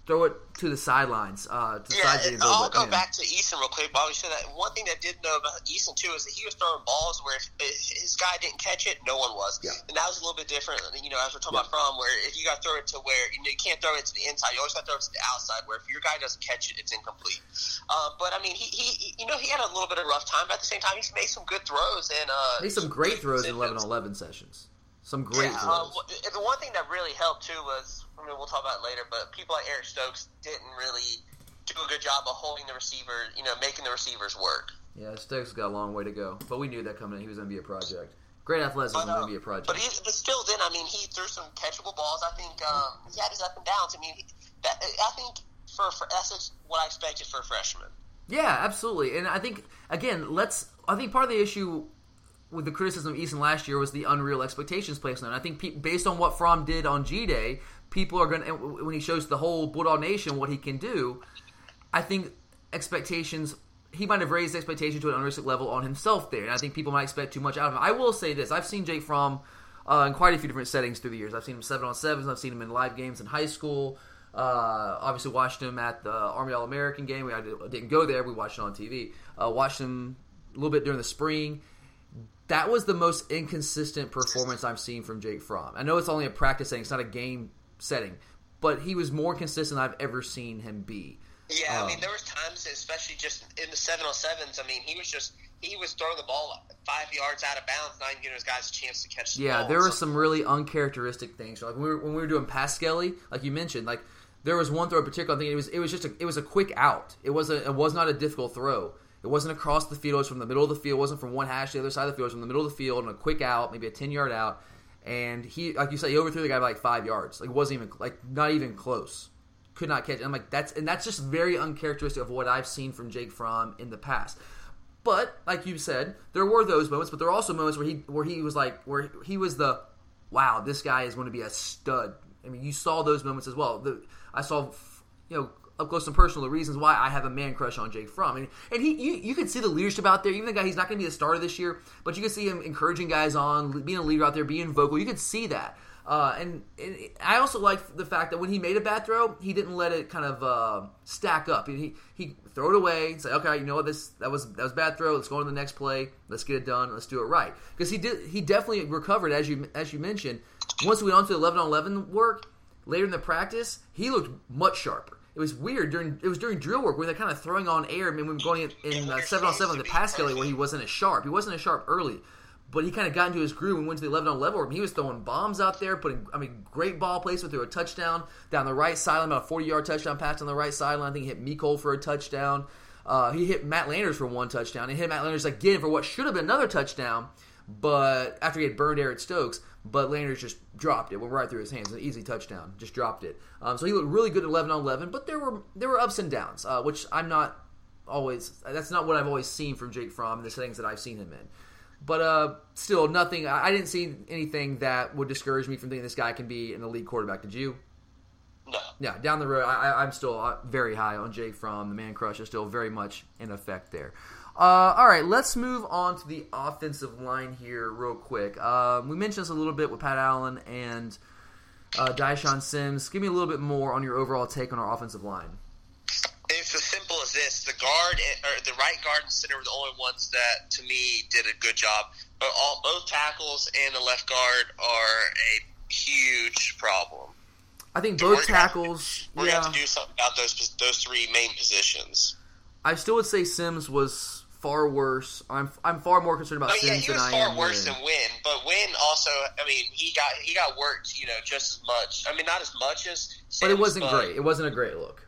throw it to the sidelines. Uh, to yeah, side I'll but, go yeah. back to Eason real quick. While we said that, one thing that I did know about Eason too is that he was throwing balls where if his guy didn't catch it, no one was. Yeah. And that was a little bit different. You know, as we're talking yeah. about from where if you got to throw it to where you, know, you can't throw it to the inside, you always got to throw it to the outside. Where if your guy doesn't catch it, it's incomplete. Uh, but I mean, he, he you know he had a little bit of a rough time, but at the same time, he's made some good throws and uh, made some great throws in 11-11 sessions. Some great yeah, throws. Um, the one thing that really helped too was I mean, we'll talk about it later, but people like Eric Stokes didn't really do a good job of holding the receiver, you know, making the receivers work. Yeah, Stokes got a long way to go, but we knew that coming in. He was going to be a project. Great athleticism, going to be a project. But, he, but still, then I mean, he threw some catchable balls. I think um, he had his up and downs. I mean, that, I think for, for that's what I expected for a freshman. Yeah, absolutely, and I think again, let's. I think part of the issue with the criticism of Eason last year was the unreal expectations placed on him. I think pe- based on what Fromm did on G Day, people are going to when he shows the whole Bulldog Nation what he can do. I think expectations he might have raised expectations to an unrealistic level on himself there, and I think people might expect too much out of him. I will say this: I've seen Jake Fromm uh, in quite a few different settings through the years. I've seen him seven on sevens. I've seen him in live games in high school. Uh, obviously, watched him at the Army All American game. We didn't go there. We watched it on TV. Uh, watched him a little bit during the spring. That was the most inconsistent performance I've seen from Jake Fromm. I know it's only a practice setting; it's not a game setting, but he was more consistent than I've ever seen him be. Yeah, um, I mean, there was times, especially just in the seven on sevens. I mean, he was just he was throwing the ball five yards out of bounds, not even giving his guys a chance to catch. the Yeah, ball there were some really uncharacteristic things. Like when we were, when we were doing pass like you mentioned, like there was one throw in particular. I think it was it was just a, it was a quick out. It was a, it was not a difficult throw. It wasn't across the field. It was from the middle of the field. It wasn't from one hash to the other side of the field. It was from the middle of the field and a quick out, maybe a 10 yard out. And he, like you said, he overthrew the guy by like five yards. Like, wasn't even, like, not even close. Could not catch. I'm like, that's, and that's just very uncharacteristic of what I've seen from Jake Fromm in the past. But, like you said, there were those moments, but there are also moments where he, where he was like, where he was the, wow, this guy is going to be a stud. I mean, you saw those moments as well. The, I saw, you know, up close and personal the reasons why I have a man crush on Jake Fromm. And, and he, you, you can see the leadership out there. Even the guy, he's not going to be the starter this year, but you can see him encouraging guys on, being a leader out there, being vocal. You can see that. Uh, and, and, I also like the fact that when he made a bad throw, he didn't let it kind of uh, stack up. He he throw it away and say, okay, you know what, this that was that was bad throw. Let's go on to the next play. Let's get it done. Let's do it right. Because he did he definitely recovered as you as you mentioned. Once we went on to eleven on eleven work later in the practice, he looked much sharper it was weird during it was during drill work where they're kind of throwing on air. I mean, we were going in, uh, seven on seven the pass skelly where he wasn't as sharp. He wasn't as sharp early, but he kind of got into his groove and went to the eleven on level. He was throwing bombs out there, putting I mean, great ball placement through a touchdown down the right sideline, about a forty yard touchdown pass on the right sideline. I think he hit Mecole for a touchdown. Uh, he hit Matt Landers for one touchdown. He hit Matt Landers again for what should have been another touchdown, but after he had burned Eric Stokes but Landers just dropped it. Went right through his hands. An easy touchdown. Just dropped it. Um, so he looked really good at 11 on 11, but there were there were ups and downs, uh, which I'm not always. That's not what I've always seen from Jake Fromm in the settings that I've seen him in. But uh, still, nothing. I didn't see anything that would discourage me from thinking this guy can be an elite quarterback. Did you? No. Yeah, down the road, I, am still uh, very high on Jake Fromm. The man crush is still very much in effect there. Uh, all right, let's move on to the offensive line here, real quick. Um, we mentioned this a little bit with Pat Allen and uh, Sims. Give me a little bit more on your overall take on our offensive line. It's as simple as this: the guard, or the right guard and center were the only ones that, to me, did a good job. But all both tackles and the left guard are a huge problem. I think both we're tackles. Gonna, we're yeah. going to do something about those those three main positions. I still would say Sims was far worse. I'm I'm far more concerned about oh, yeah, than I am. far worse Wynn. than Wynn, but Wynn also. I mean, he got he got worked. You know, just as much. I mean, not as much as. Sims, but it wasn't but, great. It wasn't a great look.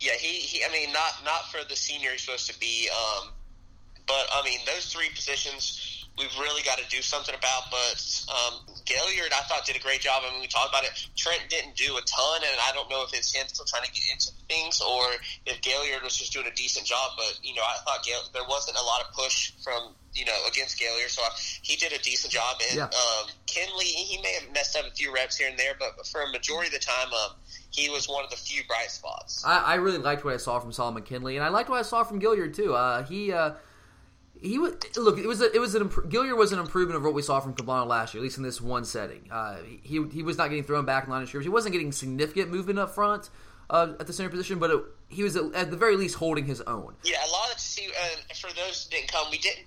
Yeah, he, he. I mean, not not for the senior he's supposed to be. Um, but I mean, those three positions we've really got to do something about. But um, Gaillard, I thought, did a great job. I mean, we talked about it. Trent didn't do a ton, and I don't know if it's him still trying to get into things or if Gaillard was just doing a decent job. But you know, I thought Gail, there wasn't a lot of push from you know against Gaillard, so I, he did a decent job. And yeah. um, Kindley, he may have messed up a few reps here and there, but for a majority of the time, um, he was one of the few bright spots. I, I really liked what I saw from Solomon Kindley, and I liked what I saw from Gaillard too. Uh, he. Uh, he was look. It was a, it was an was an improvement of what we saw from Kublanow last year, at least in this one setting. Uh, he he was not getting thrown back in line of scrimmage. He wasn't getting significant movement up front uh, at the center position, but it, he was at, at, the very least holding his own. Yeah, a lot of see uh, for those who didn't come, we didn't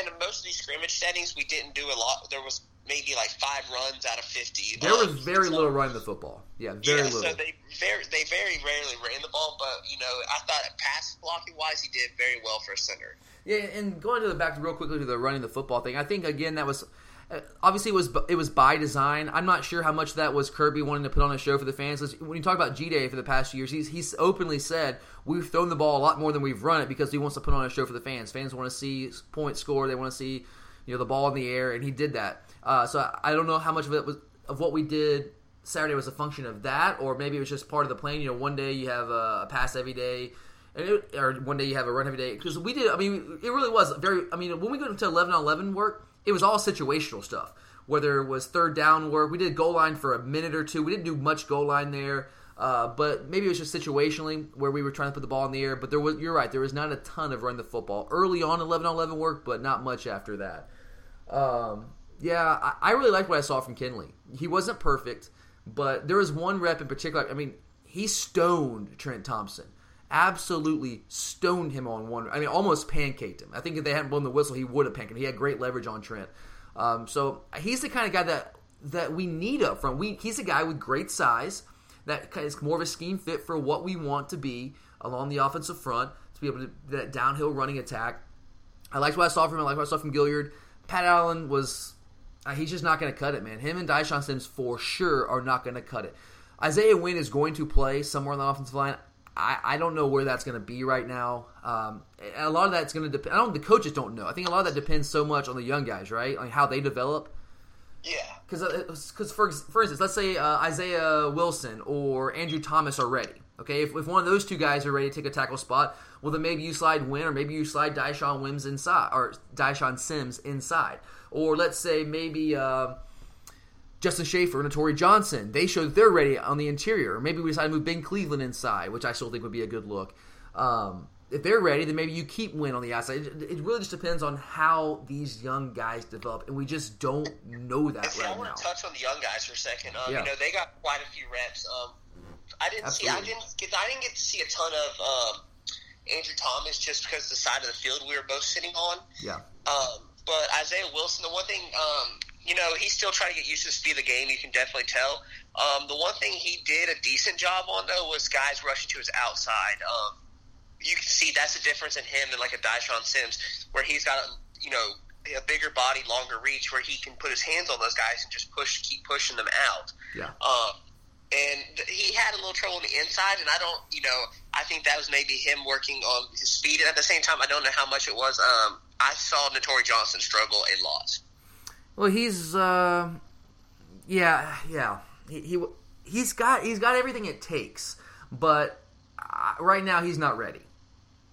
in most of these scrimmage settings we didn't do a lot. There was maybe like five runs out of fifty. There was um, very so, little running the football. Yeah, very yeah, little. So they very they very rarely ran the ball, but you know I thought pass blocking wise he did very well for a center. Yeah, and going to the back real quickly to the running the football thing, I think again that was uh, obviously it was it was by design. I'm not sure how much that was Kirby wanting to put on a show for the fans. When you talk about G Day for the past years, he's he's openly said we've thrown the ball a lot more than we've run it because he wants to put on a show for the fans. Fans want to see points score. They want to see you know the ball in the air, and he did that. Uh, so I, I don't know how much of it was of what we did Saturday was a function of that, or maybe it was just part of the plan. You know, one day you have a, a pass every day and it, or one day you have a run every day because we did. I mean, it really was very. I mean, when we got into eleven on eleven work, it was all situational stuff. Whether it was third down work, we did goal line for a minute or two. We didn't do much goal line there, uh, but maybe it was just situationally where we were trying to put the ball in the air. But there was, you're right, there was not a ton of run the football early on eleven on eleven work, but not much after that. Um, yeah, I, I really liked what I saw from Kindley. He wasn't perfect, but there was one rep in particular. I mean, he stoned Trent Thompson absolutely stoned him on one. I mean, almost pancaked him. I think if they hadn't blown the whistle, he would have pancaked. Him. He had great leverage on Trent. Um, so he's the kind of guy that that we need up front. We he's a guy with great size that is more of a scheme fit for what we want to be along the offensive front to be able to that downhill running attack. I liked what I saw from him. I liked what I saw from Gaillard. Pat Allen was uh, he's just not going to cut it, man. Him and Dyshon Sims for sure are not going to cut it. Isaiah Wynn is going to play somewhere on the offensive line I, I don't know where that's going to be right now. Um, a lot of that's going to depend. I don't. The coaches don't know. I think a lot of that depends so much on the young guys, right? On how they develop. Yeah. Because because for for instance, let's say uh, Isaiah Wilson or Andrew Thomas are ready. Okay, if, if one of those two guys are ready to take a tackle spot, well then maybe you slide Wynn or maybe you slide Dyshon Wims inside or Dyshon Sims inside, or let's say maybe. Uh, Justin Shaffer and Tory Johnson. They showed that they're ready on the interior. Maybe we decide to move Ben Cleveland inside, which I still think would be a good look. Um, if they're ready, then maybe you keep Wynn on the outside. It, it, really just depends on how these young guys develop, and we just don't know that see, right now. I want to touch on the young guys for a second. Um, Yeah. You know, they got quite a few reps. Um, I didn't see. I didn't get. I didn't get to see a ton of um, Andrew Thomas just because the side of the field we were both sitting on. Yeah, Um, but Isaiah Wilson, the one thing, um, you know, he's still trying to get used to the speed of the game. You can definitely tell. Um, the one thing he did a decent job on though was guys rushing to his outside. Um, you can see that's the difference in him and like a Dyshon Sims, where he's got a you know a bigger body, longer reach, where he can put his hands on those guys and just push, keep pushing them out. yeah. Um, and he had a little trouble on the inside, and I don't, you know, I think that was maybe him working on his speed. And at the same time, I don't know how much it was. Um, I saw Netori Johnson struggle a lot. Well, he's uh, yeah, yeah. He, he he's got he's got everything it takes, but uh, right now he's not ready.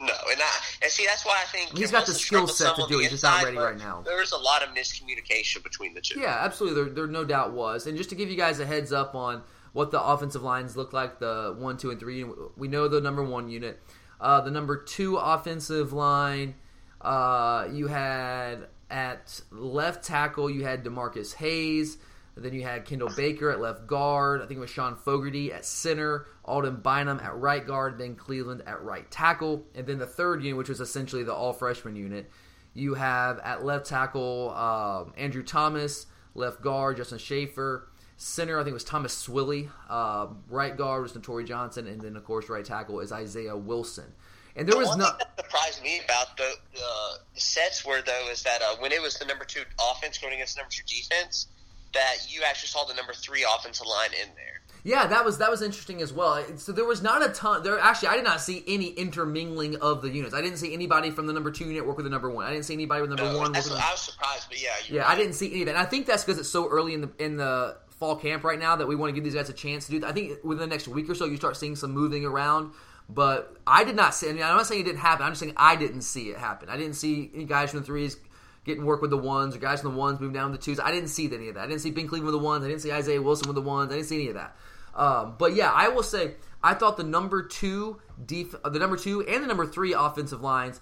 No, and I and see that's why I think he's got the skill set to do it, he's just not ready right now. There was a lot of miscommunication between the two. Yeah, absolutely. There, there no doubt was. And just to give you guys a heads up on what the offensive lines look like, the one, two, and three. We know the number one unit. Uh, the number two offensive line, uh, you had at left tackle, you had D'Marcus Hayes. Then you had Kendall Baker at left guard. I think it was Sean Fogarty at center. Aulden Bynum at right guard. then Cleveland at right tackle. And then the third unit, which was essentially the all freshman unit, you have at left tackle um, Andrew Thomas, left guard Justin Shaffer, center I think it was Thomas Swilly, uh, right guard was Netori Johnson, and then of course right tackle is Isaiah Wilson. And there The was one not. thing that surprised me about the, the, the sets were though is that uh, when it was the number two offense going against the number two defense, that you actually saw the number three offensive line in there. Yeah, that was that was interesting as well. So there was not a ton. There actually, I did not see any intermingling of the units. I didn't see anybody from the number two unit work with the number one. I didn't see anybody with number No, one. with what I was surprised, but yeah, Yeah, right. I didn't see any of that. And I think that's because it's so early in the in the fall camp right now that we want to give these guys a chance to do. that. I think within the next week or so, you start seeing some moving around. But I did not see. I mean, I'm not saying it didn't happen. I'm just saying I didn't see it happen. I didn't see any guys from the threes getting work with the ones, or guys from the ones moving down to the twos. I didn't see any of that. I didn't see Ben Cleveland with the ones. I didn't see Isaiah Wilson with the ones. I didn't see any of that. Um, but yeah, I will say I thought the number two def- uh, the number two and the number three offensive lines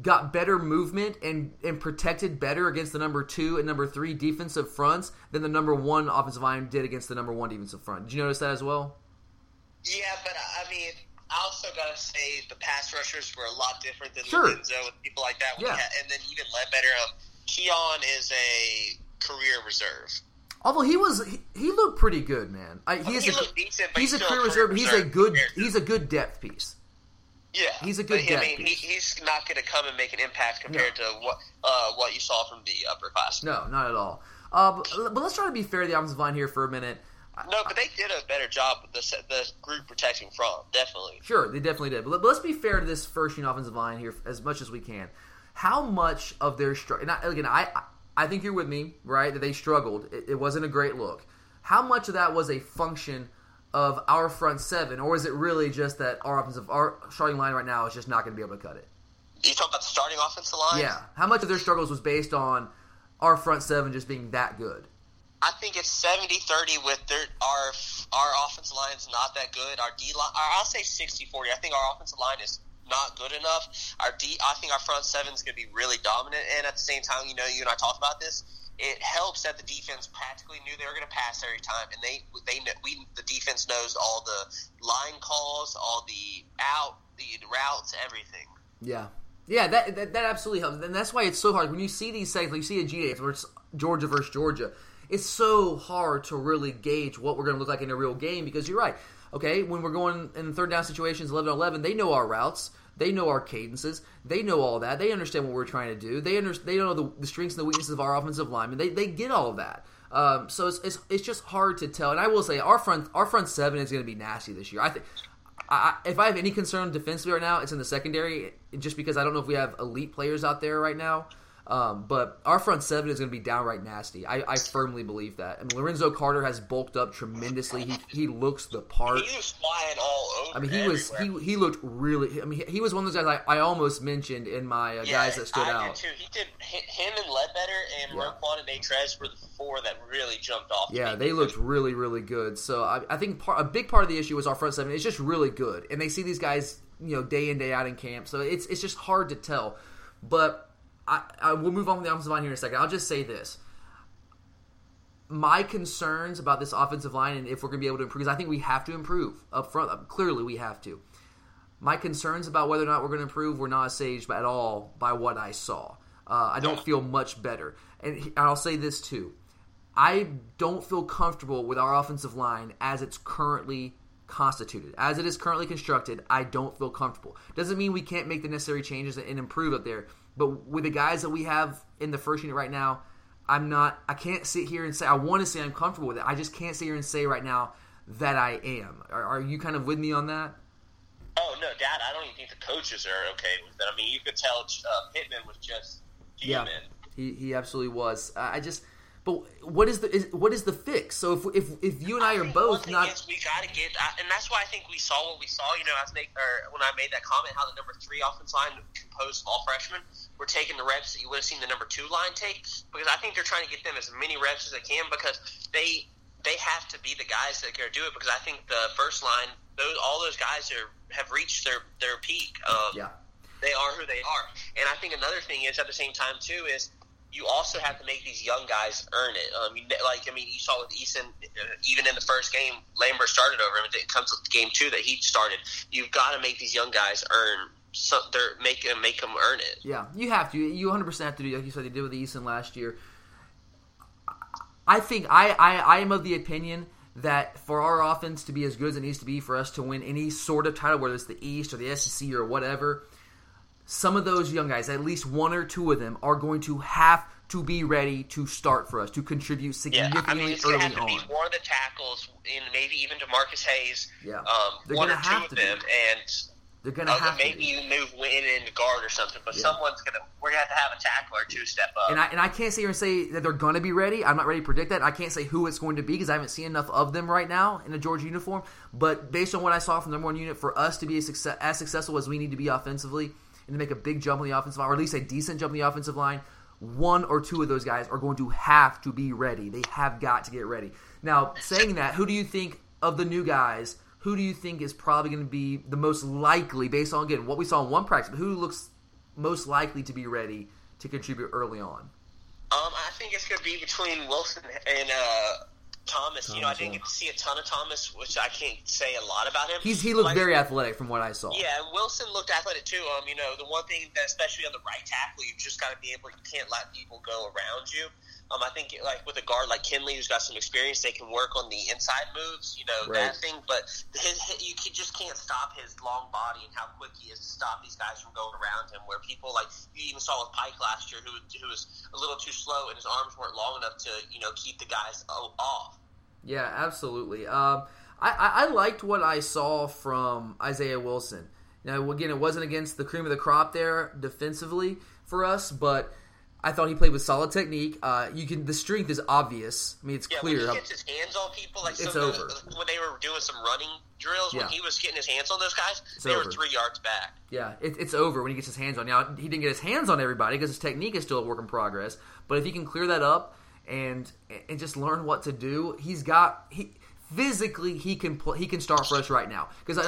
got better movement and, and protected better against the number two and number three defensive fronts than the number one offensive line did against the number one defensive front. Did you notice that as well? Yeah, but I mean, I also gotta say the pass rushers were a lot different than Sure. Lorenzo and people like that. Yeah. had, and then even Ledbetter. Um, Keon is a career reserve. Although he was, he, he looked pretty good, man. I, he is he a, looked decent, but he's, he's a career a reserve. He's a good, he's a good depth piece. Yeah, He's a good But, I depth mean, he, he's not going to come and make an impact compared to what uh, what you saw from the upper class. No, not at all. Uh, but, but let's try to be fair to the offensive line here for a minute. No, but they did a better job with the the group protecting from definitely. Sure, they definitely did. But let- but let's be fair to this first unit offensive line here as much as we can. How much of their struggle? Again, I I think you're with me, right? That they struggled. It, it wasn't a great look. How much of that was a function of our front seven, or is it really just that our offensive our starting line right now is just not going to be able to cut it? You talk about the starting offensive line. Yeah. How much of their struggles was based on our front seven just being that good? I think it's 70-30 with their our our offensive line is not that good. Our D line, I'll say 60-40. I think our offensive line is not good enough. Our D, I think our front seven is going to be really dominant. And at the same time, you know, you and I talked about this. It helps that the defense practically knew they were going to pass every time, and they they we the defense knows all the line calls, all the out, the routes, everything. Yeah. Yeah, that, that that absolutely helps, and that's why it's so hard when you see these settings. Like you see a where it's Georgia versus Georgia. It's so hard to really gauge what we're going to look like in a real game because you're right. Okay, when we're going in third down situations, 11 11, they know our routes, they know our cadences, they know all that. They understand what we're trying to do. They under, they know the, the strengths and the weaknesses of our offensive linemen. They they get all of that. Um, so it's, it's it's just hard to tell. And I will say our front our front seven is going to be nasty this year. I think I, if I have any concern defensively right now, it's in the secondary, just because I don't know if we have elite players out there right now. Um, but our front seven is going to be downright nasty. I, I, firmly believe that. I mean, Lorenzo Carter has bulked up tremendously. He, he looks the part. He was flying all over. I mean, he was he, he looked really. I mean, he, he was one of those guys I, I almost mentioned in my uh, yeah, guys that stood I out. Did too. He did him and Ledbetter and Yeah. Roquan and Natrez were the four that really jumped off. Yeah, they looked really, really good. So I, I think part, a big part of the issue was our front seven. It's just really good, and they see these guys, you know, day in day out in camp. So it's it's just hard to tell. But I, I will move on from the offensive line here in a second. I'll just say this: my concerns about this offensive line and if we're going to be able to improve, 'cause I think we have to improve up front. Clearly, we have to. My concerns about whether or not we're going to improve were not assuaged at all by what I saw. Uh, I don't feel much better, and I'll say this too. I don't feel comfortable with our offensive line as it's currently constituted. As it is currently constructed, I don't feel comfortable. Doesn't mean we can't make the necessary changes and improve up there, but with the guys that we have in the first unit right now, I'm not I can't sit here and say I want to say I'm comfortable with it. I just can't sit here and say right now that I am. Are, are you kind of with me on that? Oh no, Dad! I don't even think the coaches are okay with it. I mean, you could tell uh, Pittman was just Yeah, he, he absolutely was. I I just, but what is the is, what is the fix? So if if if you and I are both not is we got to get, I- and that's why I think we saw what we saw. You know, make, or when I made that comment, how the number three offense line composed of all freshmen were taking the reps that you would have seen the number two line take, because I think they're trying to get them as many reps as they can because they they have to be the guys that can do it. Because I think the first line, those all those guys are have reached their their peak. Um, yeah. they are who they are. And I think another thing is at the same time too is you also have to make these young guys earn it. Um, you, like I mean, you saw with Eason, uh, even in the first game, Lambert started over him. It comes with game two that he started. You've got to make these young guys earn. So they're make them make them earn it. Yeah, you have to. You 100 percent have to do like you said. They did with Eason last year. I think I, I I am of the opinion that for our offense to be as good as it needs to be for us to win any sort of title, whether it's the East or the SEC or whatever, some of those young guys, at least one or two of them, are going to have to be ready to start for us to contribute Yeah, significantly I mean, it's early have to on. be one of the tackles, and maybe even D'Marcus Hayes. Yeah. um, They're one or gonna two of to be. them, and They're going to uh, have to. maybe be. you move into guard or something. But someone's gonna we're gonna have to have a tackle or two step up. And I, and I can't sit here and say that they're going to be ready. I'm not ready to predict that. I can't say who it's going to be because I haven't seen enough of them right now in a Georgia uniform. But based on what I saw from the number one unit, for us to be success, as successful as we need to be offensively and to make a big jump on the offensive line, or at least a decent jump on the offensive line, one or two of those guys are going to have to be ready. They have got to get ready. Now, saying that, who do you think of the new guys? Who do you think is probably going to be the most likely, based on again what we saw in one practice, who looks most likely to be ready to contribute early on? Um, I think it's going to be between Wilson and uh, Thomas. you know, I didn't yeah. get to see a ton of Thomas, which I can't say a lot about him. He's he looked Like- very athletic from what I saw. Yeah, Wilson looked athletic too. Um, you know, the one thing that, especially on the right tackle, you just got to be able. You can't let people go around you. Um, I think like with a guard like Kindley, who's got some experience, they can work on the inside moves. You know Right. that thing, but his, his you just can't stop his long body and how quick he is to stop these guys from going around him. Where people like you even saw with Pike last year, who who was a little too slow and his arms weren't long enough to you know keep the guys off. Yeah, absolutely. Um, I, I, I liked what I saw from Isaiah Wilson. Now, again, it wasn't against the cream of the crop there defensively for us, but I thought he played with solid technique. Uh, you can the strength is obvious. I mean, it's Yeah, clear. when he gets his hands on people, like It's over. when they were doing some running drills, Yeah. when he was getting his hands on those guys, It's they over. were three yards back. Yeah, it, it's over when he gets his hands on. Now he didn't get his hands on everybody because his technique is still a work in progress. But if he can clear that up and and just learn what to do, he's got he physically he can pl- he can start us right now. Because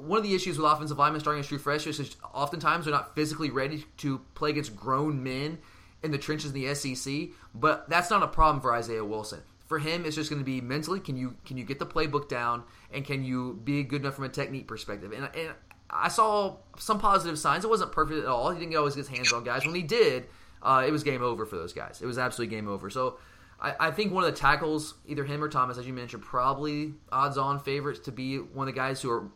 one of the issues with offensive linemen starting as true freshmen is oftentimes they're not physically ready to play against grown men in the trenches in the SEC. But that's not a problem for Isaiah Wilson. For him, it's just going to be mentally. Can you can you get the playbook down and can you be good enough from a technique perspective? And, and I saw some positive signs. It wasn't perfect at all. He didn't always get his hands on guys. When he did, uh, it was game over for those guys. It was absolutely game over. So I, I think one of the tackles, either him or Thomas, as you mentioned, probably odds-on favorites to be one of the guys who are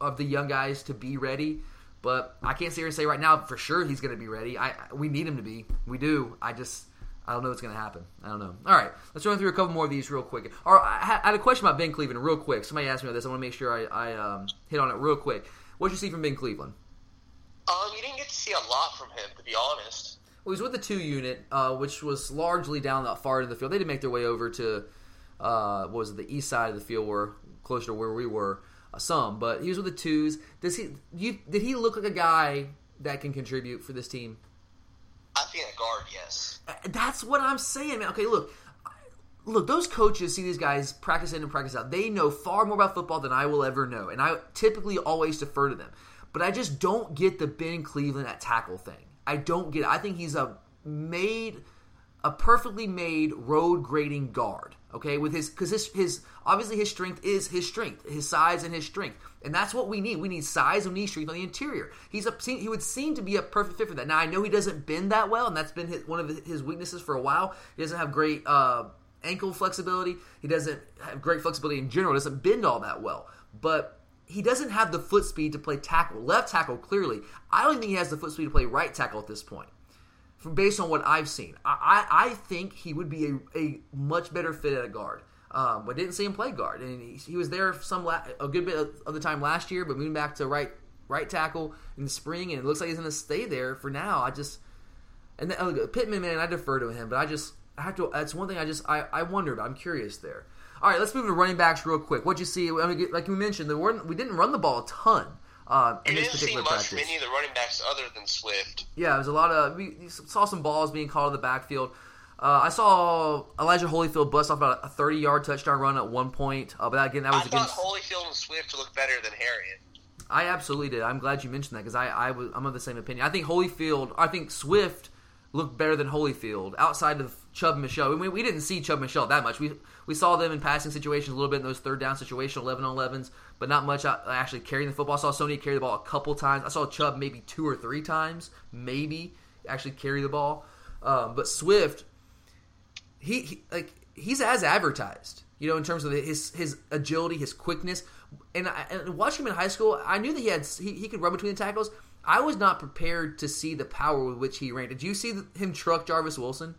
of the young guys to be ready. But I can't sit here and say right now for sure he's going to be ready. I we need him to be. We do. I just I don't know what's going to happen. I don't know. All right, let's run through a couple more of these real quick. Or I had a question about Ben Cleveland real quick. Somebody asked me about this. I want to make sure I, I um, hit on it real quick. What did you see from Ben Cleveland? Um, you didn't get to see a lot from him, to be honest. Well, he was with the two unit, uh, which was largely down that far into the field. They didn't make their way over to uh, what was it, the east side of the field, where closer to where we were, uh, some. But he was with the twos. Does he? You, did he look like a guy that can contribute for this team? I think a guard, yes. Uh, That's what I'm saying, man. Okay, look, look, those coaches see these guys practice in and practice out. They know far more about football than I will ever know, and I typically always defer to them. But I just don't get the Ben Cleveland at tackle thing. I don't get it. I think he's a made, a perfectly made road grading guard. Okay, with his because his his obviously his strength is his strength, his size and his strength, and that's what we need. We need size and we need strength on the interior. He's a he would seem to be a perfect fit for that. Now I know he doesn't bend that well, and that's been his, one of his weaknesses for a while. He doesn't have great uh, ankle flexibility. He doesn't have great flexibility in general. Doesn't bend all that well, but he doesn't have the foot speed to play tackle. Left tackle, clearly. I don't think he has the foot speed to play right tackle at this point, from based on what I've seen. I, I, I think he would be a, a much better fit at a guard. Um, but didn't see him play guard, and he, he was there some la- a good bit of, the time last year. But moving back to right right tackle in the spring, and it looks like he's going to stay there for now. I just and then, uh, Pittman, man, I defer to him, but I just I have to. That's one thing I just I, I wondered. I'm curious there. All right, let's move to running backs real quick. What'd you see? I mean, like you mentioned, we didn't run the ball a ton uh, in You this particular much practice. from any of the running backs other than Swift. Yeah, it was a lot of. We saw some balls being caught in the backfield. Uh, I saw Elijah Holyfield bust off about a 30 yard touchdown run at one point. Uh, but again, that was I thought against. Holyfield and Swift looked better than Herrien. I absolutely did. I'm glad you mentioned that because I, I was, I'm of the same opinion. I think Holyfield, I think Swift looked better than Holyfield outside of Chubb Michel. I mean, we didn't see Chubb Michel that much. We we saw them in passing situations a little bit in those third down situations, 11 on 11s, but not much actually carrying the football. I saw Sony carry the ball a couple times. I saw Chubb maybe two or three times, maybe actually carry the ball. Um, but Swift, he, he like he's as advertised. You know, in terms of his his agility, his quickness, and, I, and watching him in high school, I knew that he had he, he could run between the tackles. I was not prepared to see the power with which he ran. Did you see him truck Jarvis Wilson?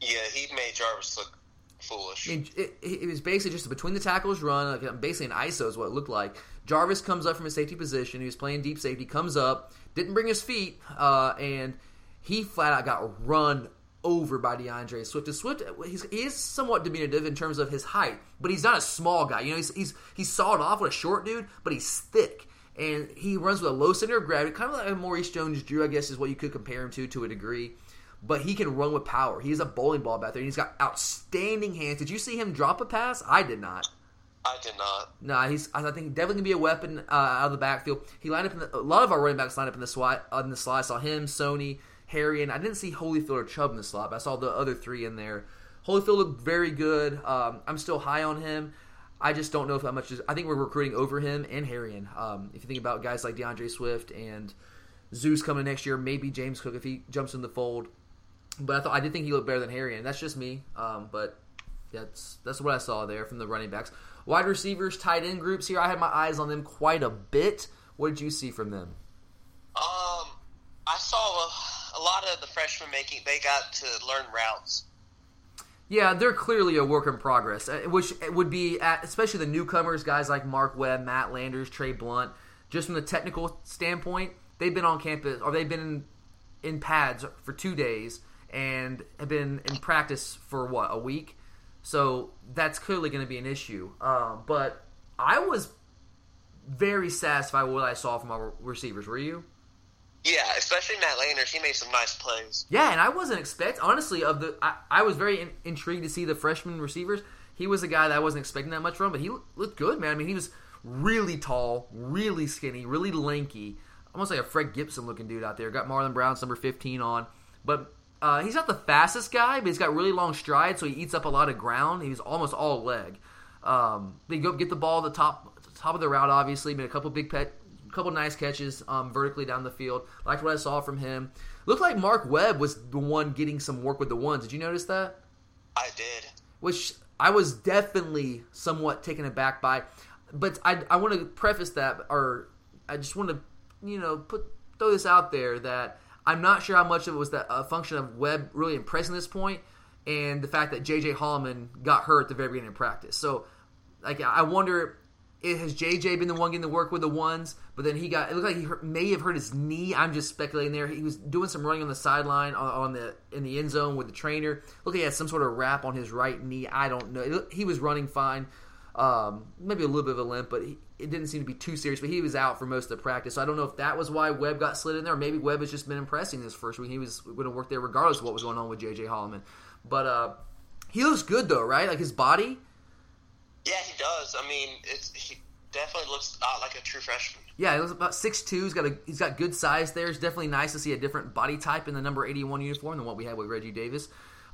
Yeah, he made Jarvis look foolish. I mean, it, it was basically just a between the tackles run, like basically an ISO is what it looked like. Jarvis comes up from his safety position. He was playing deep safety, comes up, didn't bring his feet, uh, and he flat out got run over by D'Andre Swift. Swift, he is somewhat diminutive in terms of his height, but he's not a small guy. You know, he's he's, he's sawed off with a short dude, but he's thick. And he runs with a low center of gravity, kind of like Maurice Jones-Drew, I guess, is what you could compare him to to a degree but he can run with power. He's a bowling ball back there, and he's got outstanding hands. Did you see him drop a pass? I did not. I did not. Nah, he's. I think definitely gonna be a weapon uh, out of the backfield. He lined up in the, a lot of our running backs lined up in the slot. On the slot, I saw him, Sony, Harry, and I didn't see Holyfield or Chubb in the slot. But I saw the other three in there. Holyfield looked very good. Um, I'm still high on him. I just don't know if how much. Is, I think we're recruiting over him and Herrien. Um, if you think about guys like D'Andre Swift and Zeus coming next year, maybe James Cook if he jumps in the fold. But I thought I did think he looked better than Harry, and that's just me. Um, but that's that's what I saw there from the running backs, wide receivers, tight end groups. Here, I had my eyes on them quite a bit. What did you see from them? Um, I saw a, a lot of the freshmen making. They got to learn routes. Yeah, they're clearly a work in progress, uh, which would be at, especially the newcomers, guys like Mark Webb, Matt Landers, Trey Blount. Just from the technical standpoint, they've been on campus or they've been in, in pads for two days and have been in practice for what a week. So that's clearly going to be an issue. Um, but I was very satisfied with what I saw from our receivers. Were you? Yeah, especially Matt Landers. He made some nice plays. Yeah, and I wasn't expect honestly of the. I, I was very in, intrigued to see the freshman receivers. He was a guy that I wasn't expecting that much from, but he looked good, man. I mean, he was really tall, really skinny, really lanky. Almost like a Fred Gibson looking dude out there. Got Marlon Brown's number fifteen on, but uh, he's not the fastest guy, but he's got really long strides, so he eats up a lot of ground. He's almost all leg. Um, they go get the ball at the top top of the route. Obviously, made a couple big pet, couple nice catches um, vertically down the field. Liked what I saw from him. Looked like Mark Webb was the one getting some work with the ones. Did you notice that? I did. Which I was definitely somewhat taken aback by. But I, I want to preface that, or I just want to, you know, put throw this out there that I'm not sure how much of it was that a function of Webb really impressing this and the fact that J.J. Holloman got hurt at the very beginning of practice. So, like, I wonder, it, has J.J. been the one getting to work with the ones? But then he got, it looked like he hurt, may have hurt his knee. I'm just speculating there. He was doing some running on the sideline on, on the in the end zone with the trainer. Look, he had some sort of wrap on his right knee. I don't know. He was running fine. Um, maybe a little bit of a limp, but he, it didn't seem to be too serious. But he was out for most of the practice, so I don't know if that was why Webb got slid in there. Maybe Webb has just been impressing this first week. He was going to work there regardless of what was going on with J.J. Holloman. But uh, he looks good though, right? Like his body. Yeah, he does. I mean, it's, he definitely looks like a true freshman. Yeah, he looks about six two. He's got a he's got good size there. It's definitely nice to see a different body type in the number eighty one uniform than what we had with Reggie Davis.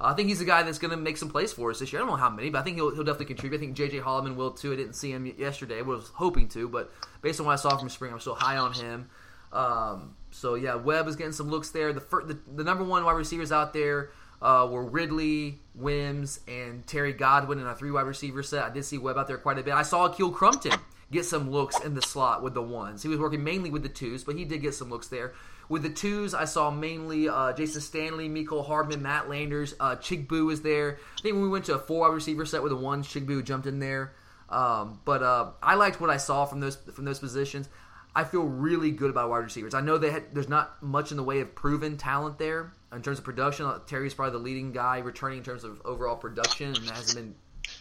I think he's a guy that's going to make some plays for us this year. I don't know how many, but I think he'll, he'll definitely contribute. I think J.J. Holloman will too. I didn't see him yesterday. I was hoping to, but based on what I saw from spring, I'm still high on him. Um, so yeah, Webb is getting some looks there. The, fir- the, the number one wide receivers out there uh, were Ridley, Wims, and Terry Godwin in a three wide receiver set. I did see Webb out there quite a bit. I saw Ahkil Crumpton get some looks in the slot with the ones. He was working mainly with the twos, but he did get some looks there. With the twos, I saw mainly uh, Jayson Stanley, Mecole Hardman, Matt Landers. Uh, Chigbu was there. I think when we went to a four wide receiver set with the ones, Chigbu jumped in there. Um, but uh, I liked what I saw from those from those positions. I feel really good about wide receivers. I know had, there's not much in the way of proven talent there in terms of production. Terry's probably the leading guy returning in terms of overall production, and that hasn't been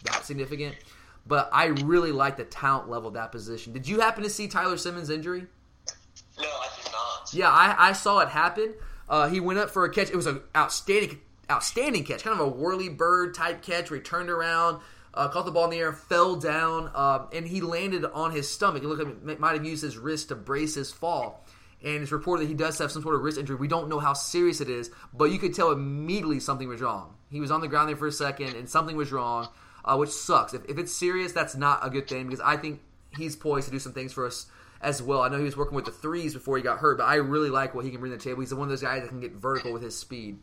that significant. But I really like the talent level of that position. Did you happen to see Tyler Simmons' injury? No, I did not. Yeah, I, I saw it happen. Uh, he went up for a catch. It was an outstanding, outstanding catch, kind of a whirly bird type catch. where he turned around, uh, caught the ball in the air, fell down, uh, and he landed on his stomach. It looked like he might have used his wrist to brace his fall. And it's reported that he does have some sort of wrist injury. We don't know how serious it is, but you could tell immediately something was wrong. He was on the ground there for a second, and something was wrong uh, which sucks. If, if it's serious, that's not a good thing because I think he's poised to do some things for us as well. I know he was working with the threes before he got hurt, but I really like what he can bring to the table. He's one of those guys that can get vertical with his speed.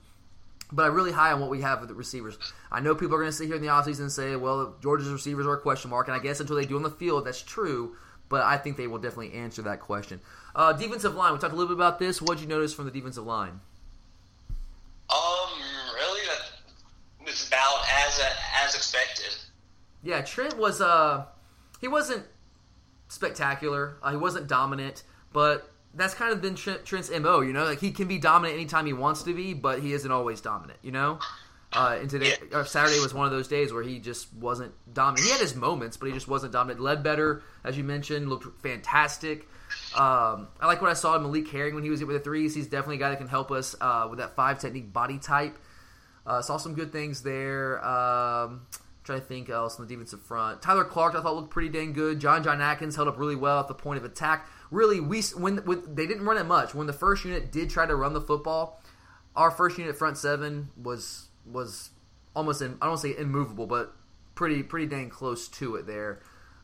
But I'm really high on what we have with the receivers. I know people are going to sit here in the offseason and say, well, Georgia's receivers are a question mark, and I guess until they do on the field, that's true, but I think they will definitely answer that question. Uh, defensive line, we talked a little bit about this. What did you notice from the defensive line? Um, really, it's about as as expected. Yeah, Trent was uh he wasn't spectacular. Uh, he wasn't dominant, but that's kind of been Trent, Trent's mo. You know, like he can be dominant anytime he wants to be, but he isn't always dominant. You know. Uh, and today, or Saturday was one of those days where he just wasn't dominant. He had his moments, but he just wasn't dominant. Ledbetter, as you mentioned, looked fantastic. Um, I like what I saw in Malik Herring when he was with the threes. He's definitely a guy that can help us uh, with that five technique body type. Uh, saw some good things there. Um, trying to think else on the defensive front. Tyler Clark, I thought looked pretty dang good. John John Atkins held up really well at the point of attack. Really, we when, when they didn't run it much. When the first unit did try to run the football, our first unit front seven was was almost in, I don't say immovable, but pretty pretty dang close to it there.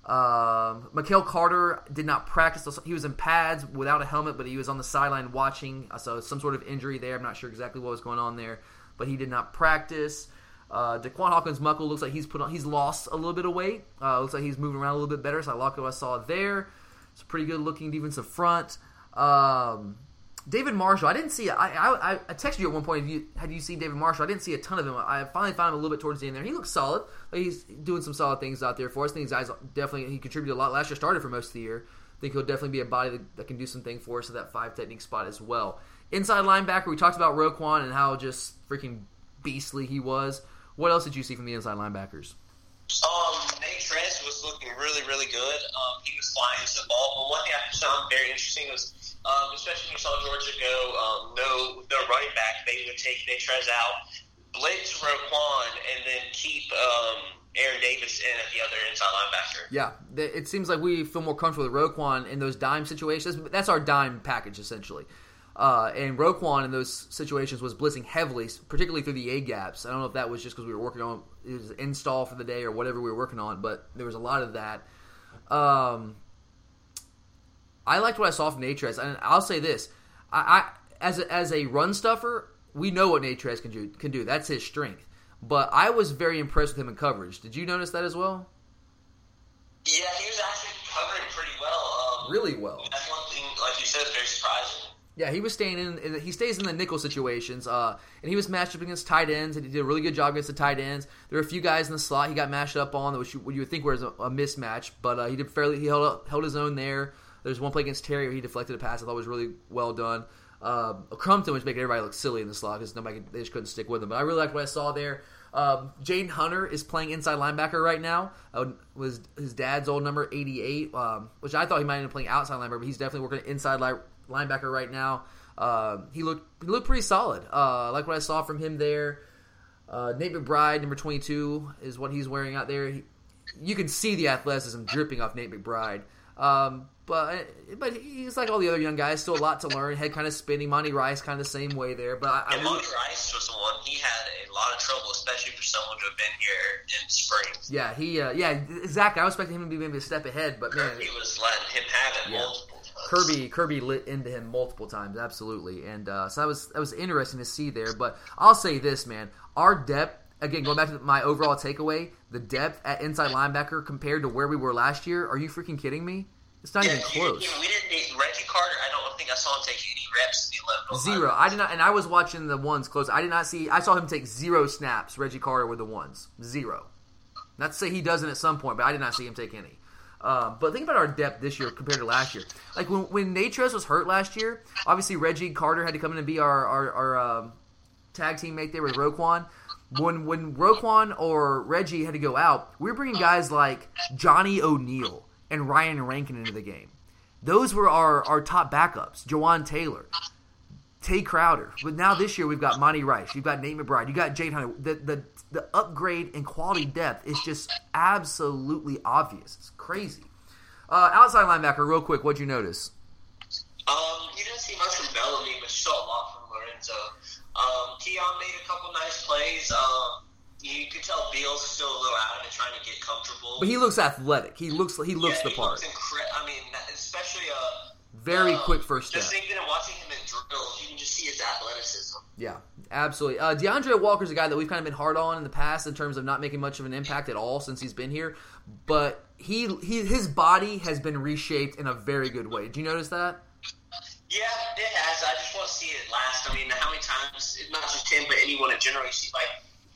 Um, Mikael Carter did not practice. He was in pads without a helmet, but he was on the sideline watching. I saw some sort of injury there. I'm not sure exactly what was going on there but he did not practice. Uh, Daquan Hawkins Muckle looks like he's put on, he's lost a little bit of weight. Uh, looks like he's moving around a little bit better. So I like what I saw there. It's a pretty good looking defensive front. Um, David Marshall, I didn't see. I, I I texted you at one point. If you, had you seen David Marshall? I didn't see a ton of him. I finally found him a little bit towards the end there. He looks solid. He's doing some solid things out there for us. I think his guys definitely he contributed a lot last year. Started for most of the year. I think he'll definitely be a body that, that can do some things for us at that five technique spot as well. Inside linebacker, we talked about Roquan and how just freaking beastly he was. What else did you see from the inside linebackers? Um, Natrez was looking really, really good. Um, he was flying to the ball. But one thing I found very interesting was, um, especially when you saw Georgia go um, no, no running back, they would take Natrez out, blitz Roquan, and then keep um, Aaron Davis in at the other inside linebacker. Yeah, it seems like we feel more comfortable with Roquan in those dime situations. But that's our dime package essentially. Uh, and Roquan in those situations was blitzing heavily, particularly through the A gaps. I don't know if that was just because we were working on his install for the day or whatever we were working on, but there was a lot of that. Um, I liked what I saw from Natrez, and I'll say this: I, I as a, as a run stuffer, we know what Natrez can do. Can do that's his strength. But I was very impressed with him in coverage. Did you notice that as well? Yeah, he was actually covering pretty well. Um, really well. That's one thing, like you said, very. Yeah, he was staying in. He stays in the nickel situations, uh, and he was matched up against tight ends, and he did a really good job against the tight ends. There were a few guys in the slot he got matched up on, which you, what you would think was a, a mismatch, but uh, he did fairly. He held up, held his own there. There's one play against Terry where he deflected a pass. I thought was really well done. Uh, Crumpton was making everybody look silly in the slot because nobody could, they just couldn't stick with him. But I really liked what I saw there. Um, Jaden Hunter is playing inside linebacker right now. Uh, was his dad's old number 88, um, which I thought he might end up playing outside linebacker, but he's definitely working inside li- linebacker right now. Uh, he looked he looked pretty solid. Uh, like what I saw from him there. Uh, Nate McBride, number 22, is what he's wearing out there. He, you can see the athleticism dripping off Nate McBride. Um, but but he's like all the other young guys, still a lot to learn. Head kind of spinning. Monty Rice kind of the same way there. But I, I really, Monty Rice was the one. He had a lot of trouble, especially for someone to have been here in spring. yeah, he uh, yeah exactly. I was expecting him to be maybe a step ahead, but man, He was letting him have it Yeah. multiple. Kirby Kirby lit into him multiple times, absolutely, and uh, so that was that was interesting to see there. But I'll say this, man, our depth again going back to my overall takeaway, the depth at inside linebacker compared to where we were last year. Are you freaking kidding me? It's not Yeah, even close. you we didn't need Reggie Carter. I don't think I saw him take any reps in the 11 Zero. I did not, and I was watching the ones close. I did not see. I saw him take zero snaps. Reggie Carter with the ones, zero. Not to say he doesn't at some point, but I did not see him take any. Um, but think about our depth this year compared to last year. Like when when Natrez was hurt last year, obviously Reggie Carter had to come in and be our our, our um, tag teammate there with Roquan. When when Roquan or Reggie had to go out, we were bringing guys like Johnny O'Neal and Ryan Rankin into the game. Those were our, our top backups. Juwan Taylor, Tae Crowder. But now this year we've got Monty Rice, you've got Nate McBride, you got Jade Hunter. The the the upgrade in quality depth is just absolutely obvious. It's crazy. Uh, outside linebacker, real quick, what'd you notice? Um, you didn't see much from Bellamy, but you saw a lot from Lorenzo. Um, Keon made a couple nice plays. Um, you could tell Beal's still a little out of it, trying to get comfortable. But he looks athletic. He looks he looks yeah, the he part. Looks incre- I mean, especially uh, Very uh, quick first Just step. thinking and watching him in drills, you can just see his athleticism. Yeah, absolutely. Uh, D'Andre Walker's a guy that we've kind of been hard on in the past in terms of not making much of an impact at all since he's been here. But he, he his body has been reshaped in a very good way. Did you notice that? Yeah, it has. I just want to see it last. I mean, how many times, not just him, but anyone in general, you see, like,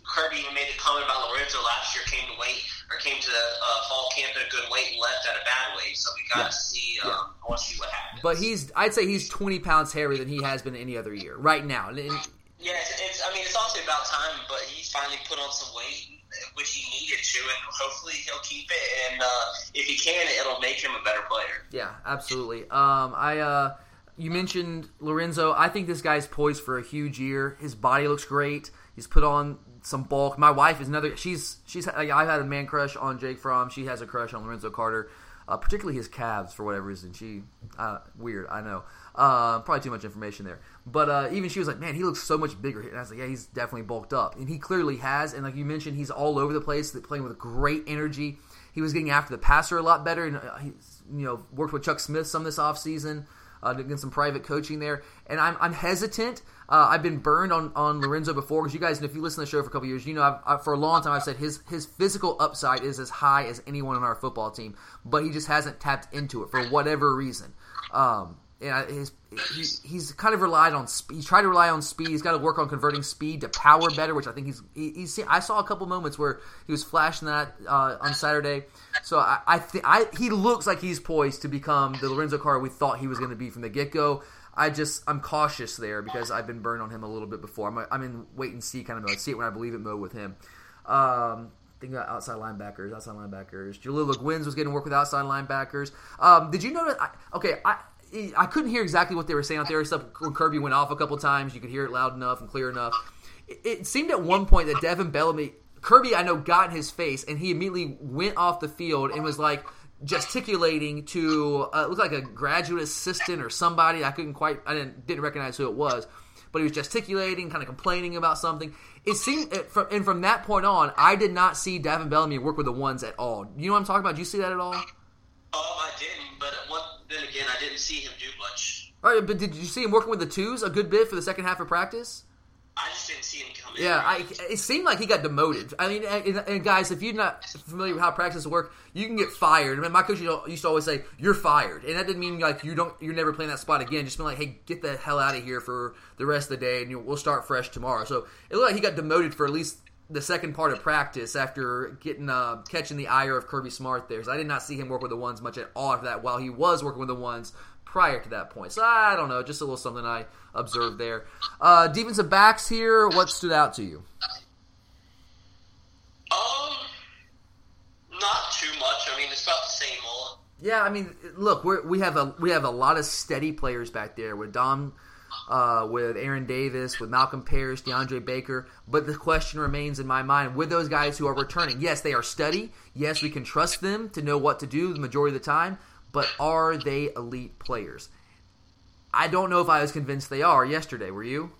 Kirby even made a comment about Lorenzo last year came to weight, or came to the uh, fall camp at a good weight and left at a bad weight. So we got Yeah. to see, um, Yeah. I want to see what happens. But he's I'd say he's 20 pounds heavier than he has been any other year right now. And, and Yeah, it's, it's, I mean, it's also about time, but he's finally put on some weight, which he needed to, and hopefully he'll keep it. And uh, if he can, it'll make him a better player. Yeah, absolutely. Um, I uh, you mentioned Lorenzo. I think this guy's poised for a huge year. His body looks great. He's put on some bulk. My wife is another. She's she's. Like, I had a man crush on Jake Fromm. She has a crush on Lorenzo Carter, uh, particularly his calves for whatever reason. She uh, weird. I know. Uh, probably too much information there. But uh, even she was like, "Man, he looks so much bigger." And I was like, "Yeah, he's definitely bulked up." And he clearly has. And like you mentioned, he's all over the place, playing with great energy. He was getting after the passer a lot better, and uh, he's you know worked with Chuck Smith some this offseason, uh, doing some private coaching there. And I'm, I'm hesitant. Uh, I've been burned on, on Lorenzo before because you guys, if you listen to the show for a couple years, you know I've, I, for a long time I've said his his physical upside is as high as anyone on our football team, but he just hasn't tapped into it for whatever reason. Um, his, he, he's kind of relied on speed. He's tried to rely on speed. He's got to work on converting speed to power better, which I think he's. He, he's seen, I saw a couple moments where he was flashing that uh, on Saturday. So I, I, I he looks like he's poised to become the Lorenzo Carter we thought he was going to be from the get go. I just I'm cautious there because I've been burned on him a little bit before. I'm, I'm in wait and see kind of mode. See it when I believe it mode with him. Um, Thinking about outside linebackers, outside linebackers. Jaleel Laguins was getting work with outside linebackers. Um, did you that? I, okay, I I couldn't hear exactly what they were saying out there. Stuff when Kirby went off a couple times, you could hear it loud enough and clear enough. It, it seemed at one point that Davin Bellamy, Kirby, I know, got in his face, and he immediately went off the field and was like gesticulating to uh, looked like a graduate assistant or somebody. I couldn't quite, I didn't didn't recognize who it was, but he was gesticulating, kind of complaining about something. It seemed, it, from, and from that point on, I did not see Davin Bellamy work with the ones at all. You know what I'm talking about? Did you see that at all? Um, I didn't, then again, I didn't see him do much. Oh, All right, but did you see him working with the twos a good bit for the second half of practice? I just didn't see him coming. Yeah, I, it seemed like he got demoted. I mean, and, and guys, if you're not familiar with how practices work, you can get fired. I mean, my coach used to always say, "You're fired," and that didn't mean like you don't, you're never playing that spot again. Just mean like, "Hey, get the hell out of here for the rest of the day, and you, we'll start fresh tomorrow." So it looked like he got demoted for at least the second part of practice after getting uh, catching the ire of Kirby Smart there. So I did not see him work with the ones much at all after that. While he was working with the ones prior to that point. So I don't know, just a little something I observed there. Uh, defensive backs here, what stood out to you? Um, not too much. I mean, it's about the same old. Yeah, I mean, look, we we have a we have a lot of steady players back there with Dom, uh, with Aaron Davis, with Malcolm Parrish, DeAndre Baker. But the question remains in my mind with those guys who are returning. Yes, they are steady. Yes, we can trust them to know what to do the majority of the time but are they elite players? I don't know if I was convinced they are yesterday. Were you?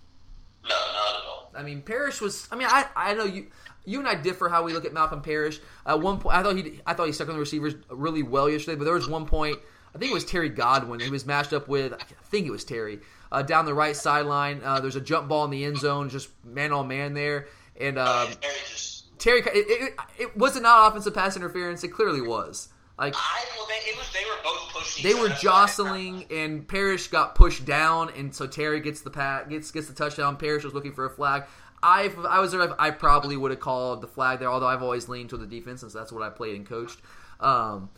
No, not at all. I mean, Parrish was. I mean, I I know you. You and I differ how we look at Malcolm Parrish. At one point, I thought he I thought he stuck on the receivers really well yesterday, but there was one point. I think it was Terry Godwin. He was matched up with. I think it was Terry uh, down the right sideline. Uh, there's a jump ball in the end zone, just man on man there, and uh, Terry just. Terry. It, it, it was it not offensive pass interference? It clearly was. Like I, well, they, it was, they were both pushing. they were jostling, and Parrish got pushed down, and so Terry gets the pat gets gets the touchdown. Parrish was looking for a flag. I I was there, I probably would have called the flag there. Although I've always leaned to the defense since that's what I played and coached. Um,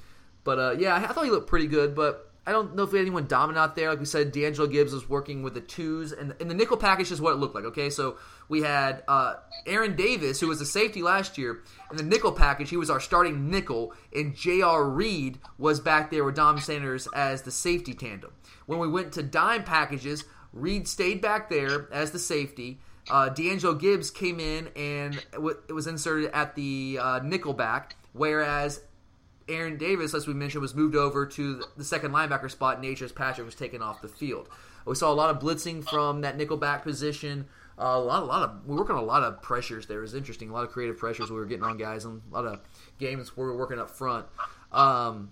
but uh, yeah, I thought he looked pretty good, but. I don't know if we had anyone dominant out there. Like we said, D'Angelo Gibbs was working with the twos, and, and the nickel package is what it looked like. Okay, so we had uh, Aaron Davis, who was a safety last year, in the nickel package. He was our starting nickel, and J.R. Reed was back there with Dom Sanders as the safety tandem. When we went to dime packages, Reed stayed back there as the safety. Uh, D'Angelo Gibbs came in and it was inserted at the uh, nickel back, whereas Aaron Davis, as we mentioned, was moved over to the second linebacker spot. Natrez Patrick was taken off the field. We saw a lot of blitzing from that nickelback position. Uh, a lot, a lot of we working on a lot of pressures there. It was interesting. A lot of creative pressures we were getting on guys, and a lot of games where we were working up front. Um,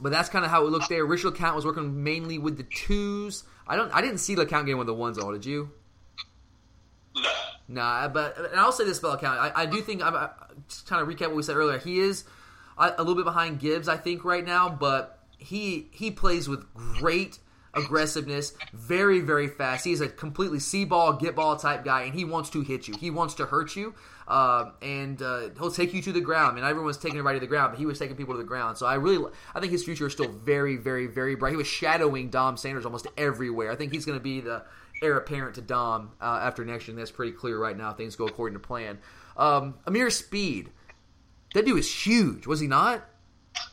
but that's kind of how it looked there. Richard LeCounte was working mainly with the twos. I don't. I didn't see LeCounte getting with the ones all. Did you? No. Nah, but and I'll say this about LeCounte. I, I do think I'm I, just kind of recap what we said earlier. He is a little bit behind Gibbs, I think, right now, but he he plays with great aggressiveness, very very fast. He's a completely see ball, get ball type guy, and he wants to hit you. He wants to hurt you, uh, and uh, he'll take you to the ground. I mean, everyone's taking everybody to the ground, but he was taking people to the ground. So I really, I think his future is still very very very bright. He was shadowing Dom Sanders almost everywhere. I think he's going to be the heir apparent to Dom uh, after next year. And that's pretty clear right now. Things go according to plan. Um, Ameer Speed. That dude is huge, was he not?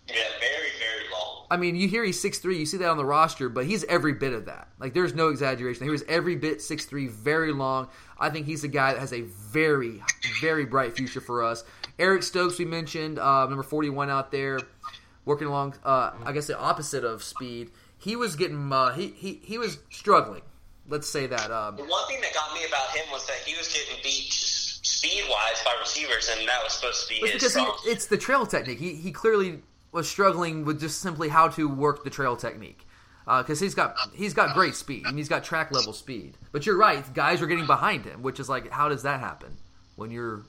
Yeah, very, very long. I mean, you hear he's six three, you see that on the roster, but he's every bit of that. Like, there's no exaggeration. He was every bit six three, very long. I think he's a guy that has a very, very bright future for us. Eric Stokes, we mentioned, uh, number 41 out there, working along, uh, I guess, the opposite of speed. He was getting, uh, he, he, he was struggling. Let's say that. Um, the one thing that got me about him was that he was getting beat speed wise by receivers, and that was supposed to be his because strong. He, it's the trail technique. He he clearly was struggling with just simply how to work the trail technique. Because uh, he's got he's got great speed and he's got track level speed, but you're right. Guys are getting behind him, which is like, how does that happen when your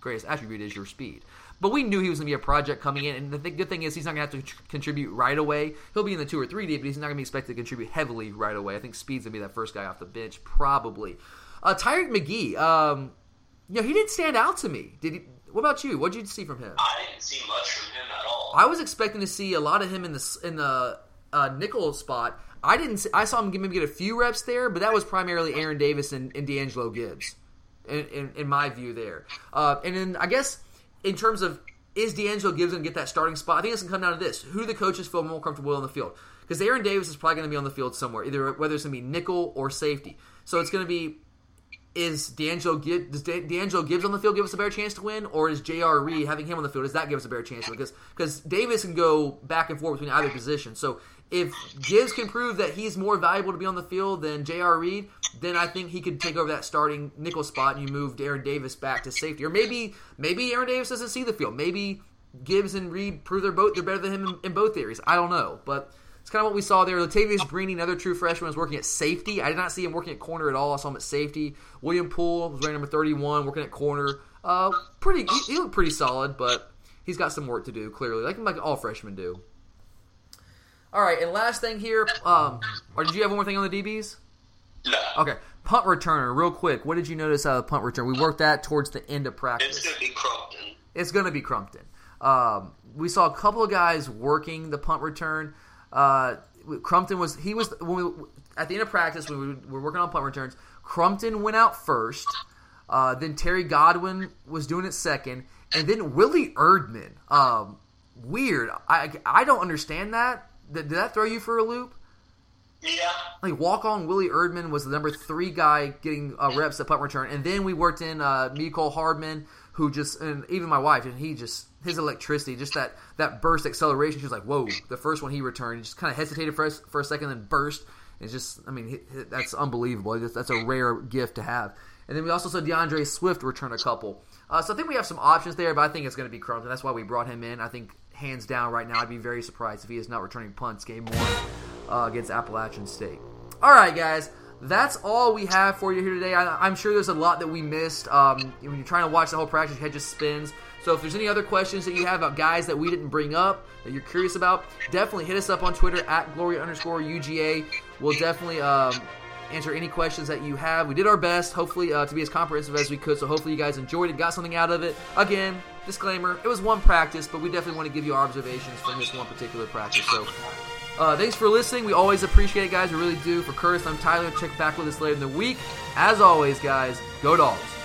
greatest attribute is your speed? But we knew he was going to be a project coming in, and the th- good thing is he's not going to have to contribute right away. He'll be in the two or three deep, but he's not going to be expected to contribute heavily right away. I think Speed's going to be that first guy off the bench, probably. Uh, Tyrique McGhee, um, yeah, he didn't stand out to me. Did he? What about you? What did you see from him? I didn't see much from him at all. I was expecting to see a lot of him in the in the uh, nickel spot. I didn't. See, I saw him maybe get a few reps there, but that was primarily Aaron Davis and, and D'Angelo Gibbs, in, in, in my view there. Uh, and then I guess in terms of is D'Angelo Gibbs going to get that starting spot? I think it's going to come down to this: who the coaches feel more comfortable with on the field. Because Aaron Davis is probably going to be on the field somewhere, either whether it's going to be nickel or safety. So it's going to be is D'Angelo does D'Angelo Gibbs on the field give us a better chance to win, or is J.R. Reed having him on the field does that give us a better chance? Because because Davis can go back and forth between either position. So if Gibbs can prove that he's more valuable to be on the field than J.R. Reed, then I think he could take over that starting nickel spot, and you move Aaron Davis back to safety, or maybe maybe Aaron Davis doesn't see the field. Maybe Gibbs and Reed prove they're both they're better than him in, in both areas. I don't know, but it's kind of what we saw there. Latavious Brini, another true freshman, was working at safety. I did not see him working at corner at all. I saw him at safety. William Poole was ranked number 31, working at corner. Uh, pretty, he, he looked pretty solid, but he's got some work to do. Clearly, like like all freshmen do. All right, and last thing here, um, or did you have one more thing on the DBs? No. Okay, punt returner, real quick. What did you notice out of the punt return? We worked that towards the end of practice. It's going to be Crumpton. It's going to be Crumpton. Um, we saw a couple of guys working the punt return. Uh, Crumpton was he was when we, at the end of practice when we were working on punt returns. Crumpton went out first. Uh, then Terry Godwin was doing it second, and then Willie Erdman. Um, weird. I I don't understand that. Did, did that throw you for a loop? Yeah. Like walk on Willie Erdman was the number three guy getting uh, reps at punt return, and then we worked in uh, Mecole Hardman, who just and even my wife, and he just his electricity, just that that burst acceleration. She was like, "Whoa!" The first one he returned, he just kind of hesitated for a, for a second, then burst. It's just, I mean, that's unbelievable. That's, that's a rare gift to have. And then we also saw D'Andre Swift return a couple. Uh, so I think we have some options there, but I think it's going to be Crumpton. That's why we brought him in. I think hands down right now, I'd be very surprised if he is not returning punts game one uh, against Appalachian State. All right, guys. That's all we have for you here today. I, I'm sure there's a lot that we missed. Um, when you're trying to watch the whole practice, your head just spins. So if there's any other questions that you have about guys that we didn't bring up that you're curious about, definitely hit us up on Twitter at Glory underscore UGA. We'll definitely um, answer any questions that you have. We did our best, hopefully, uh, to be as comprehensive as we could. So hopefully you guys enjoyed it, got something out of it. Again, disclaimer: it was one practice, but we definitely want to give you our observations from this one particular practice. So. Uh, thanks for listening. We always appreciate it, guys. We really do. For Curtis, I'm Tyler. Check back with us later in the week. As always, guys, go Dogs.